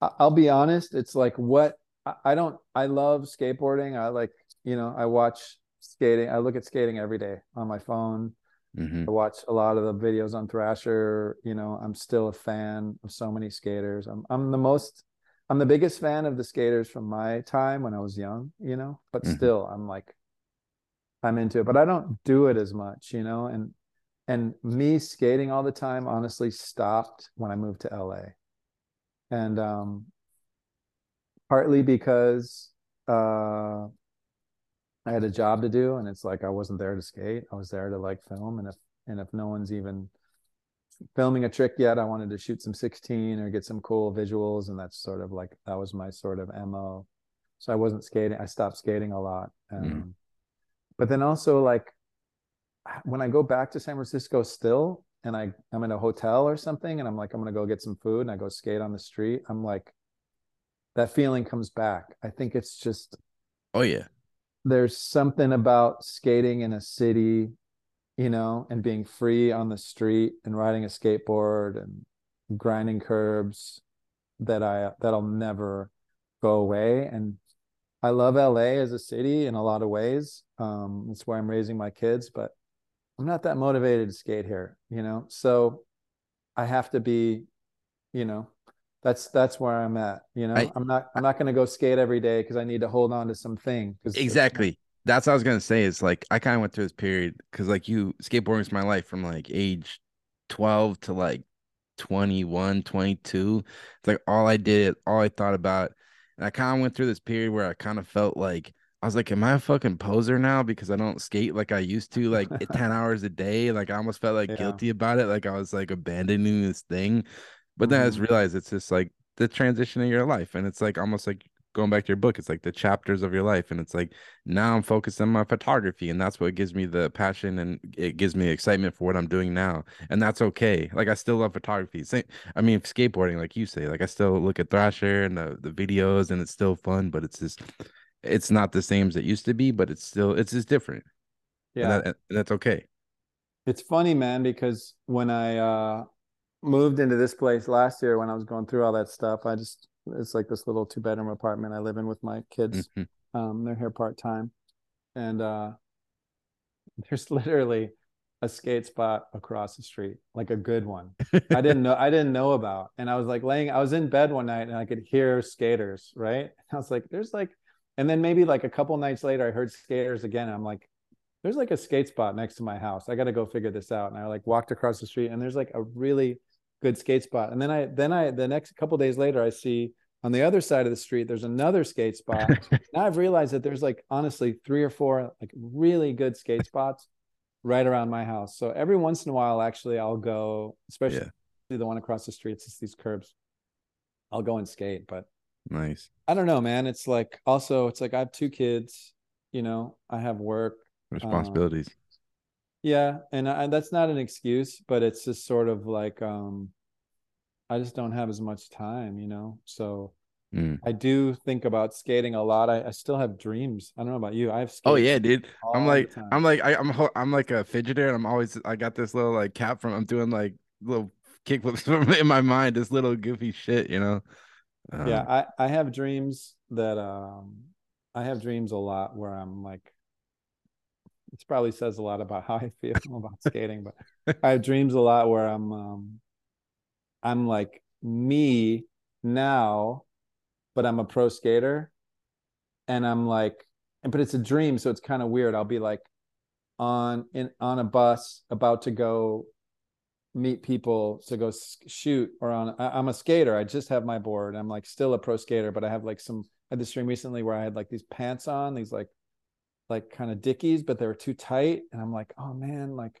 I, will be honest it's like what I, I don't i love skateboarding i like you know i watch skating i look at skating every day on my phone mm-hmm. i watch a lot of the videos on thrasher you know i'm still a fan of so many skaters i'm, I'm the most i'm the biggest fan of the skaters from my time when i was young you know but mm-hmm. still i'm like I'm into it, but I don't do it as much, you know. And and me skating all the time honestly stopped when I moved to LA. And um partly because uh I had a job to do and it's like I wasn't there to skate. I was there to like film and if and if no one's even filming a trick yet, I wanted to shoot some 16 or get some cool visuals and that's sort of like that was my sort of MO. So I wasn't skating. I stopped skating a lot. Um, mm. But then also like when I go back to San Francisco still and I I'm in a hotel or something and I'm like I'm going to go get some food and I go skate on the street, I'm like that feeling comes back. I think it's just Oh yeah. There's something about skating in a city, you know, and being free on the street and riding a skateboard and grinding curbs that I that'll never go away and I love LA as a city in a lot of ways. Um, it's where I'm raising my kids, but I'm not that motivated to skate here, you know. So I have to be, you know, that's that's where I'm at. You know, I, am not I'm not going to go skate every day because I need to hold on to something. Exactly. That's what I was gonna say. Is like I kind of went through this period because like you skateboarding is my life from like age 12 to like 21, 22. It's like all I did, all I thought about. And I kind of went through this period where I kind of felt like I was like, am I a fucking poser now because I don't skate like I used to, like 10 hours a day? Like I almost felt like yeah. guilty about it. Like I was like abandoning this thing. But mm-hmm. then I just mm-hmm. realized it's just like the transition of your life. And it's like almost like going back to your book, it's like the chapters of your life. And it's like now I'm focused on my photography. And that's what gives me the passion and it gives me excitement for what I'm doing now. And that's okay. Like I still love photography. Same, I mean, skateboarding, like you say, like I still look at Thrasher and the, the videos and it's still fun, but it's just it's not the same as it used to be, but it's still it's just different. Yeah, and that, and that's okay. It's funny, man, because when I uh moved into this place last year, when I was going through all that stuff, I just it's like this little two bedroom apartment I live in with my kids. Mm-hmm. Um, they're here part time, and uh there's literally a skate spot across the street, like a good one. I didn't know I didn't know about. And I was like laying I was in bed one night and I could hear skaters, right? I was like, there's like and then maybe like a couple nights later, I heard skaters again. And I'm like, there's like a skate spot next to my house. I got to go figure this out. And I like walked across the street and there's like a really good skate spot. And then I, then I, the next couple days later, I see on the other side of the street, there's another skate spot. now I've realized that there's like honestly three or four like really good skate spots right around my house. So every once in a while, actually, I'll go, especially yeah. the one across the street, it's just these curbs. I'll go and skate, but Nice. I don't know, man. It's like also it's like I have two kids, you know, I have work, responsibilities. Um, yeah, and I, that's not an excuse, but it's just sort of like um I just don't have as much time, you know. So mm. I do think about skating a lot. I, I still have dreams. I don't know about you. I have Oh yeah, dude. I'm like I'm like I, am I'm, I'm like a fidgeter and I'm always I got this little like cap from I'm doing like little kickflips in my mind, this little goofy shit, you know yeah, um, I I have dreams that um I have dreams a lot where I'm like it probably says a lot about how I feel about skating, but I have dreams a lot where I'm um I'm like me now, but I'm a pro skater and I'm like but it's a dream so it's kind of weird. I'll be like on in on a bus about to go meet people to go shoot or on I, am a skater i just have my board i'm like still a pro skater but i have like some i had this stream recently where i had like these pants on these like like kind of dickies but they were too tight and i'm like oh man like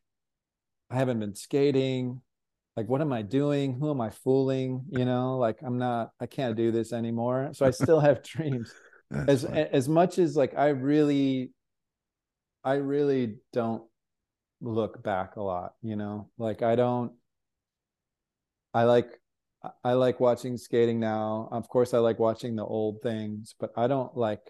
i haven't been skating. Like what am i doing? Who am i fooling? You know like i'm not i can't do this anymore. So i still have dreams. As funny. as much as like i really i really don't look back a lot you know? Like i don't i like i like watching skating now. Of course i like watching the old things but i don't like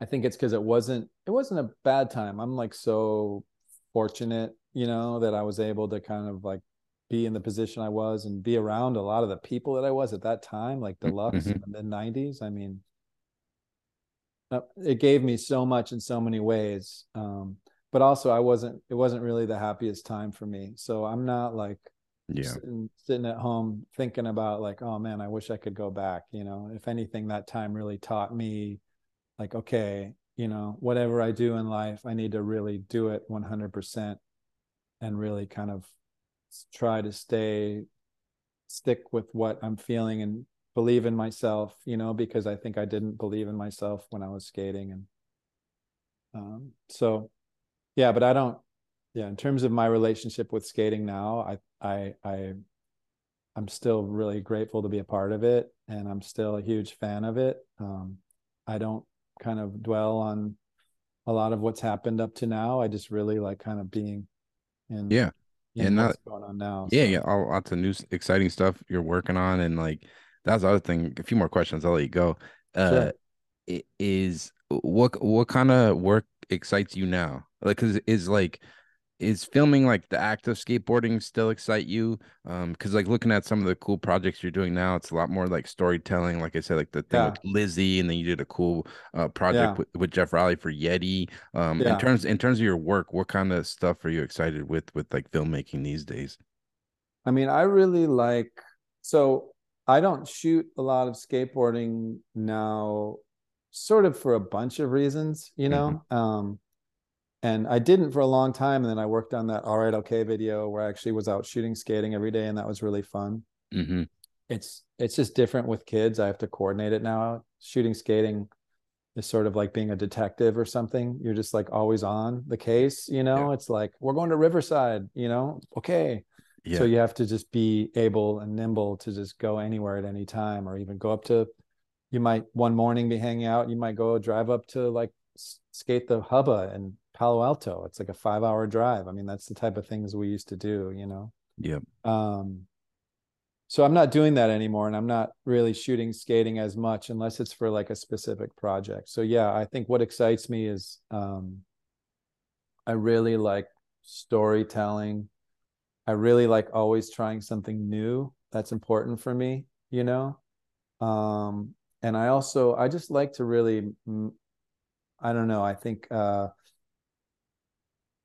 i think it's because it wasn't it wasn't a bad time. I'm like so fortunate you know that i was able to kind of like be in the position i was and be around a lot of the people that i was at that time like deluxe mm-hmm. in the mid 90s i mean uh, it gave me so much in so many ways um but also I wasn't it wasn't really the happiest time for me. So I'm not like yeah sitting, sitting at home thinking about like oh man I wish I could go back. You know, if anything, that time really taught me like okay, you know, whatever I do in life, I need to really do it 100% and really kind of try to stay stick with what I'm feeling and believe in myself, you know, because I think I didn't believe in myself when I was skating and um so yeah, but I don't yeah, in terms of my relationship with skating now, I I I I'm still really grateful to be a part of it and I'm still a huge fan of it. Um I don't kind of dwell on a lot of what's happened up to now. I just really like kind of being in yeah and what's going on now. Yeah, so. yeah, all, lots of new exciting stuff you're working on, and like that's the other thing. A few more questions, I'll let you go. Uh, sure. Is what what kind of work excites you now? Like, cause is like is filming like the act of skateboarding still excite you um because like looking at some of the cool projects you're doing now it's a lot more like storytelling like i said like the thing yeah. with lizzie and then you did a cool uh project yeah. with, with jeff Rowley for yeti um yeah. in terms in terms of your work what kind of stuff are you excited with with like filmmaking these days i mean i really like so i don't shoot a lot of skateboarding now sort of for a bunch of reasons you know mm-hmm. um and I didn't for a long time. And then I worked on that All Right Okay video where I actually was out shooting skating every day, and that was really fun. Mm-hmm. It's it's just different with kids. I have to coordinate it now. Shooting skating is sort of like being a detective or something. You're just like always on the case, you know. Yeah. It's like we're going to Riverside, you know. Okay. Yeah. So you have to just be able and nimble to just go anywhere at any time, or even go up to. You might one morning be hanging out. You might go drive up to like skate the hubba and Palo Alto. It's like a five hour drive. I mean, that's the type of things we used to do, you know? Yep. Um, so I'm not doing that anymore and I'm not really shooting skating as much unless it's for like a specific project. So yeah, I think what excites me is um, I really like storytelling. I really like always trying something new. That's important for me, you know? Um, and I also I just like to really I don't know, I think uh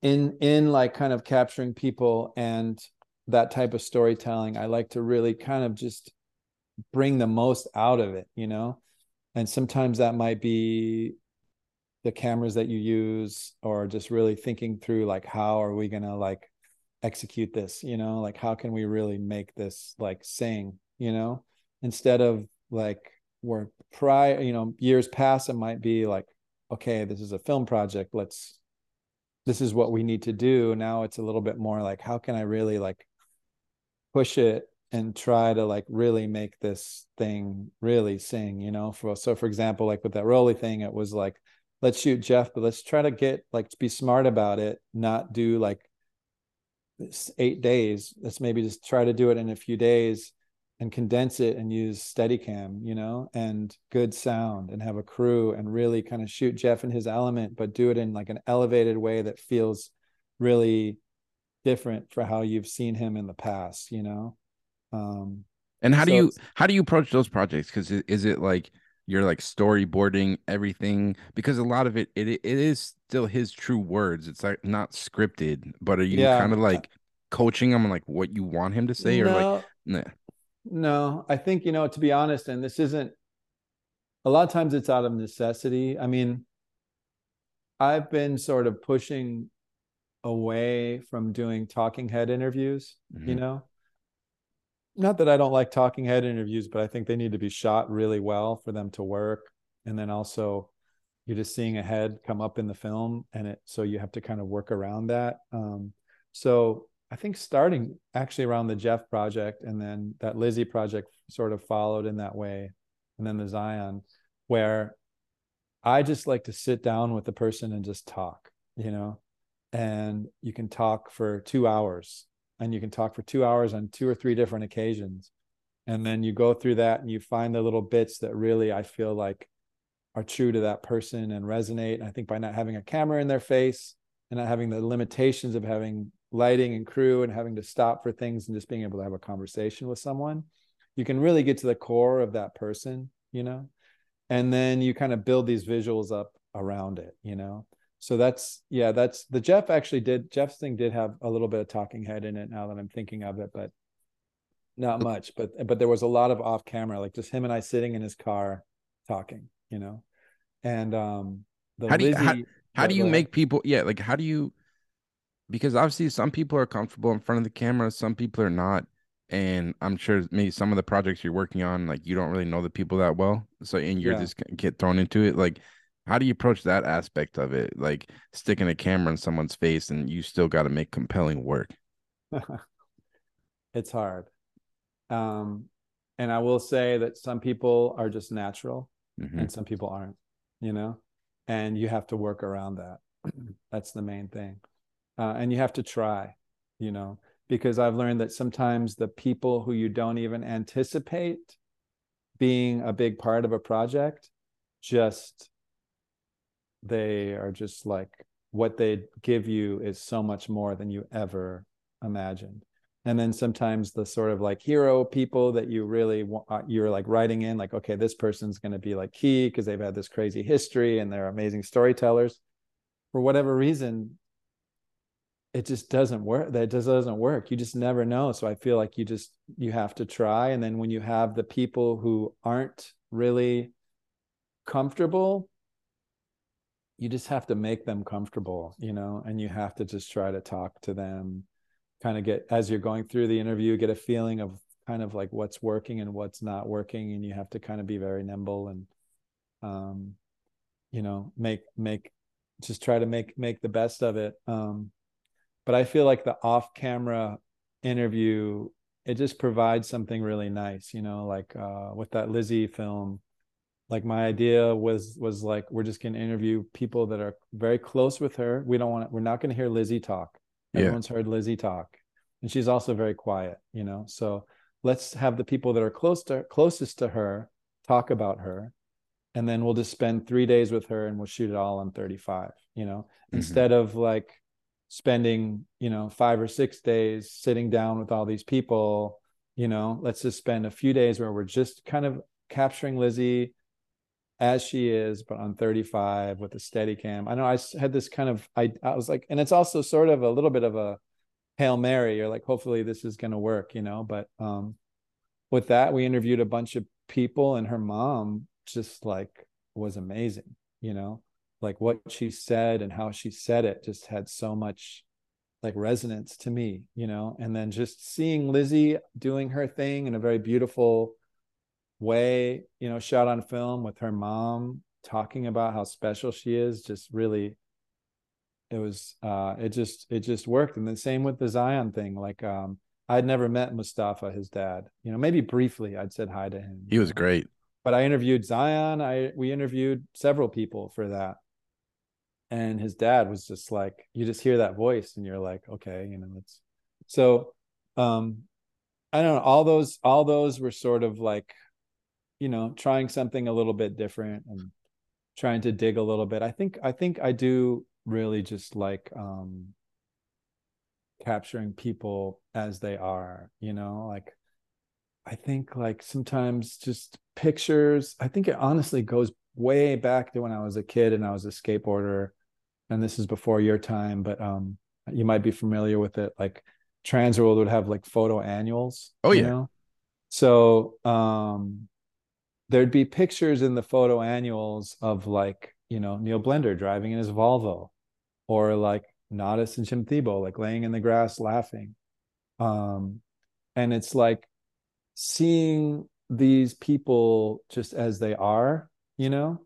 in in like kind of capturing people and that type of storytelling i like to really kind of just bring the most out of it you know? And sometimes that might be the cameras that you use or just really thinking through like how are we going to like execute this you know? Like how can we really make this like sing you know? Instead of like where prior you know years past it might be like okay this is a film project let's this is what we need to do. Now it's a little bit more like how can i really like push it and try to like really make this thing really sing you know? For so for example like with that Rowley thing it was like let's shoot jeff but let's try to get like to be smart about it not do like eight days. Let's maybe just try to do it in a few days and condense it and use steadicam you know and good sound and have a crew and really kind of shoot jeff in his element but do it in like an elevated way that feels really different for how you've seen him in the past you know? Um and how so do you how do you approach those projects? Because is it like you're like storyboarding everything? Because a lot of it it, it is still his true words. It's like not scripted but are you yeah. kind of like coaching him on like what you want him to say no, or like nah. No, I think, you know, to be honest, and this isn't a lot of times it's out of necessity. I mean, I've been sort of pushing away from doing talking head interviews, mm-hmm. you know. Not that I don't like talking head interviews, but I think they need to be shot really well for them to work. And then also you're just seeing a head come up in the film and it so you have to kind of work around that. Um, so I think starting actually around the Jeff project and then that Lizzie project sort of followed in that way. And then the Zion, where I just like to sit down with the person and just talk, you know, and you can talk for two hours and you can talk for two hours on two or three different occasions. And then you go through that and you find the little bits that really I feel like are true to that person and resonate. And I think by not having a camera in their face and not having the limitations of having lighting and crew and having to stop for things and just being able to have a conversation with someone you can really get to the core of that person you know? And then you kind of build these visuals up around it you know? So that's yeah that's the jeff actually did jeff's thing did have a little bit of talking head in it now that i'm thinking of it but not much but but there was a lot of off camera like just him and i sitting in his car talking you know? And um the how do you, Lizzie, how, how do you make people yeah like how do you because obviously some people are comfortable in front of the camera some people are not and i'm sure maybe some of the projects you're working on like you don't really know the people that well so and you're yeah. just get thrown into it like how do you approach that aspect of it like sticking a camera in someone's face and you still got to make compelling work it's hard um and i will say that some people are just natural mm-hmm. and some people aren't you know and you have to work around that that's the main thing uh, and you have to try you know because i've learned that sometimes the people who you don't even anticipate being a big part of a project just they are just like what they give you is so much more than you ever imagined. And then sometimes the sort of like hero people that you really want uh, you're like writing in like okay this person's going to be like key because they've had this crazy history and they're amazing storytellers. For whatever reason it just doesn't work that just doesn't work. You just never know. So i feel like you just you have to try. And then when you have the people who aren't really comfortable you just have to make them comfortable you know and you have to just try to talk to them kind of get as you're going through the interview get a feeling of kind of like what's working and what's not working. And you have to kind of be very nimble and um you know make make just try to make make the best of it. Um but i feel like the off camera interview it just provides something really nice you know like uh with that lizzie film like my idea was was like we're just going to interview people that are very close with her we don't want to, we're not going to hear lizzie talk Everyone's yeah. heard Lizzie talk, and she's also very quiet, you know. So let's have the people that are close to closest to her talk about her, and then we'll just spend three days with her, and we'll shoot it all on 35, you know, mm-hmm. instead of like spending, you know, five or six days sitting down with all these people. You know, let's just spend a few days where we're just kind of capturing Lizzie as she is, but on 35 with a steady cam. I know I had this kind of, I, I was like, and it's also sort of a little bit of a Hail Mary. You're like, hopefully this is going to work, you know, but um, with that, we interviewed a bunch of people and her mom just like was amazing, you know, like what she said and how she said it just had so much like resonance to me, you know, and then just seeing Lizzie doing her thing in a very beautiful, way, you know, shot on film with her mom talking about how special she is, just really it was uh it just it just worked. And the same with the Zion thing. Like um I'd never met Mustafa, his dad. You know, maybe briefly I'd said hi to him. He was know? great. But I interviewed Zion. I we interviewed several people for that. And his dad was just like, you just hear that voice and you're like, okay, you know, it's so um I don't know, all those all those were sort of like you know trying something a little bit different and trying to dig a little bit. I think i think i do really just like um capturing people as they are you know like i think like sometimes just pictures i think it honestly goes way back to when i was a kid and i was a skateboarder and this is before your time but um you might be familiar with it like transworld would have like photo annuals oh yeah. know? so um there'd be pictures in the photo annuals of like you know Neil Blender driving in his Volvo, or like Natas and Jim Thiebaud like laying in the grass laughing, um, and it's like seeing these people just as they are, you know,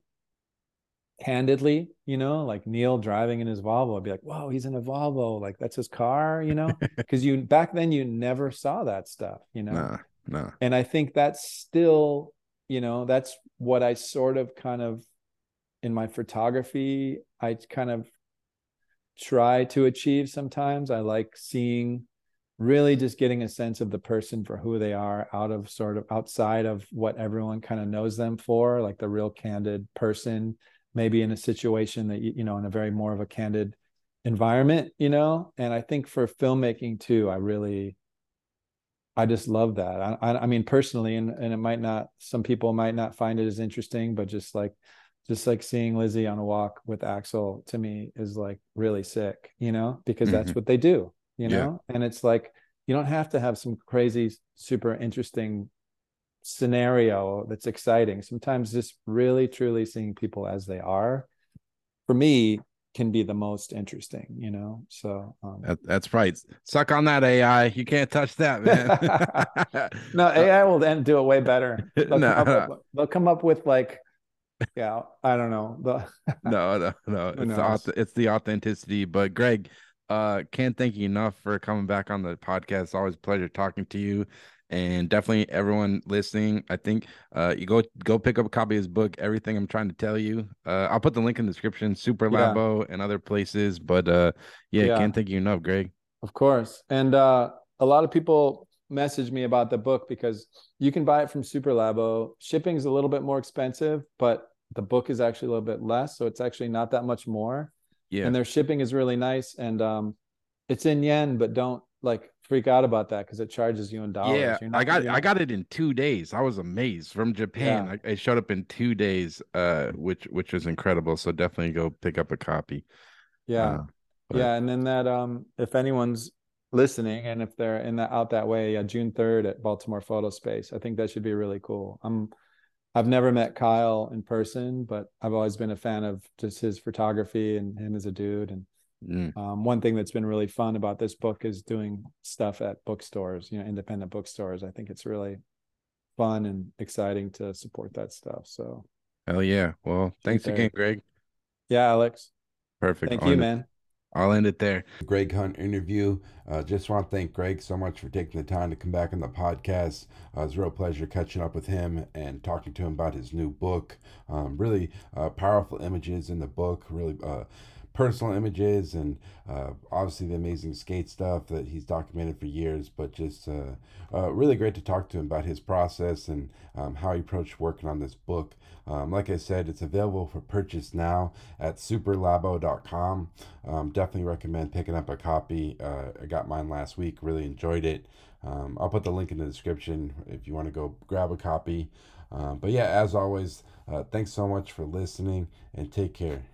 candidly, you know, like Neil driving in his Volvo, I'd be like, whoa, he's in a Volvo, like that's his car, you know, because you back then you never saw that stuff, you know. Nah, nah. And I think that's still you know that's what i sort of kind of in my photography i kind of try to achieve sometimes i like seeing really just getting a sense of the person for who they are out of sort of outside of what everyone kind of knows them for like the real candid person maybe in a situation that you know in a very more of a candid environment you know and i think for filmmaking too i really I just love that. I, I, I, mean, personally, and, and it might not, some people might not find it as interesting, but just like, just like seeing Lizzie on a walk with Axel to me is like really sick, you know, because mm-hmm. that's what they do, you know? Yeah. And it's like, you don't have to have some crazy, super interesting scenario that's exciting. Sometimes just really, truly seeing people as they are for me can be the most interesting, you know. So um, that, that's right. Suck on that AI. You can't touch that, man. no, AI will then do it way better. They'll, no, come no. With, they'll come up with like, yeah, I don't know. The... no, no, no. It's the, it's the authenticity. But Greg, uh, can't thank you enough for coming back on the podcast. Always pleasure talking to you and definitely everyone listening i think uh you go go pick up a copy of his book everything i'm trying to tell you. Uh i'll put the link in the description super labo yeah. and other places but uh yeah, yeah, can't thank you enough greg. Of course. And uh a lot of people message me about the book because you can buy it from super labo shipping is a little bit more expensive but the book is actually a little bit less so it's actually not that much more. Yeah. and their shipping is really nice and um it's in yen but don't like freak out about that because it charges you in dollars. Yeah, I got I got it in two days. I was amazed from Japan. Yeah. I, it showed up in two days, uh, which which was incredible. So definitely go pick up a copy. Yeah, uh, yeah, and then that um, if anyone's listening and if they're in that out that way, yeah, June third at Baltimore Photo Space, I think that should be really cool. I'm I've never met Kyle in person, but I've always been a fan of just his photography and him as a dude and Mm. Um, one thing that's been really fun about this book is doing stuff at bookstores, you know, independent bookstores. I think it's really fun and exciting to support that stuff. So, hell yeah! Well, thanks again, Greg. Yeah, Alex. Perfect. Thank I'll you, man. It, I'll end it there. Greg Hunt interview. Uh, just want to thank Greg so much for taking the time to come back on the podcast. Uh, it was a real pleasure catching up with him and talking to him about his new book. Um, really uh, powerful images in the book. Really uh, personal images and uh, obviously the amazing skate stuff that he's documented for years. But just uh, uh, really great to talk to him about his process and um, how he approached working on this book. Um, like I said, it's available for purchase now at superlabo.com. Um, definitely recommend picking up a copy. Uh, I got mine last week, really enjoyed it. Um, I'll put the link in the description if you want to go grab a copy. Um, but yeah, as always, uh, thanks so much for listening and take care.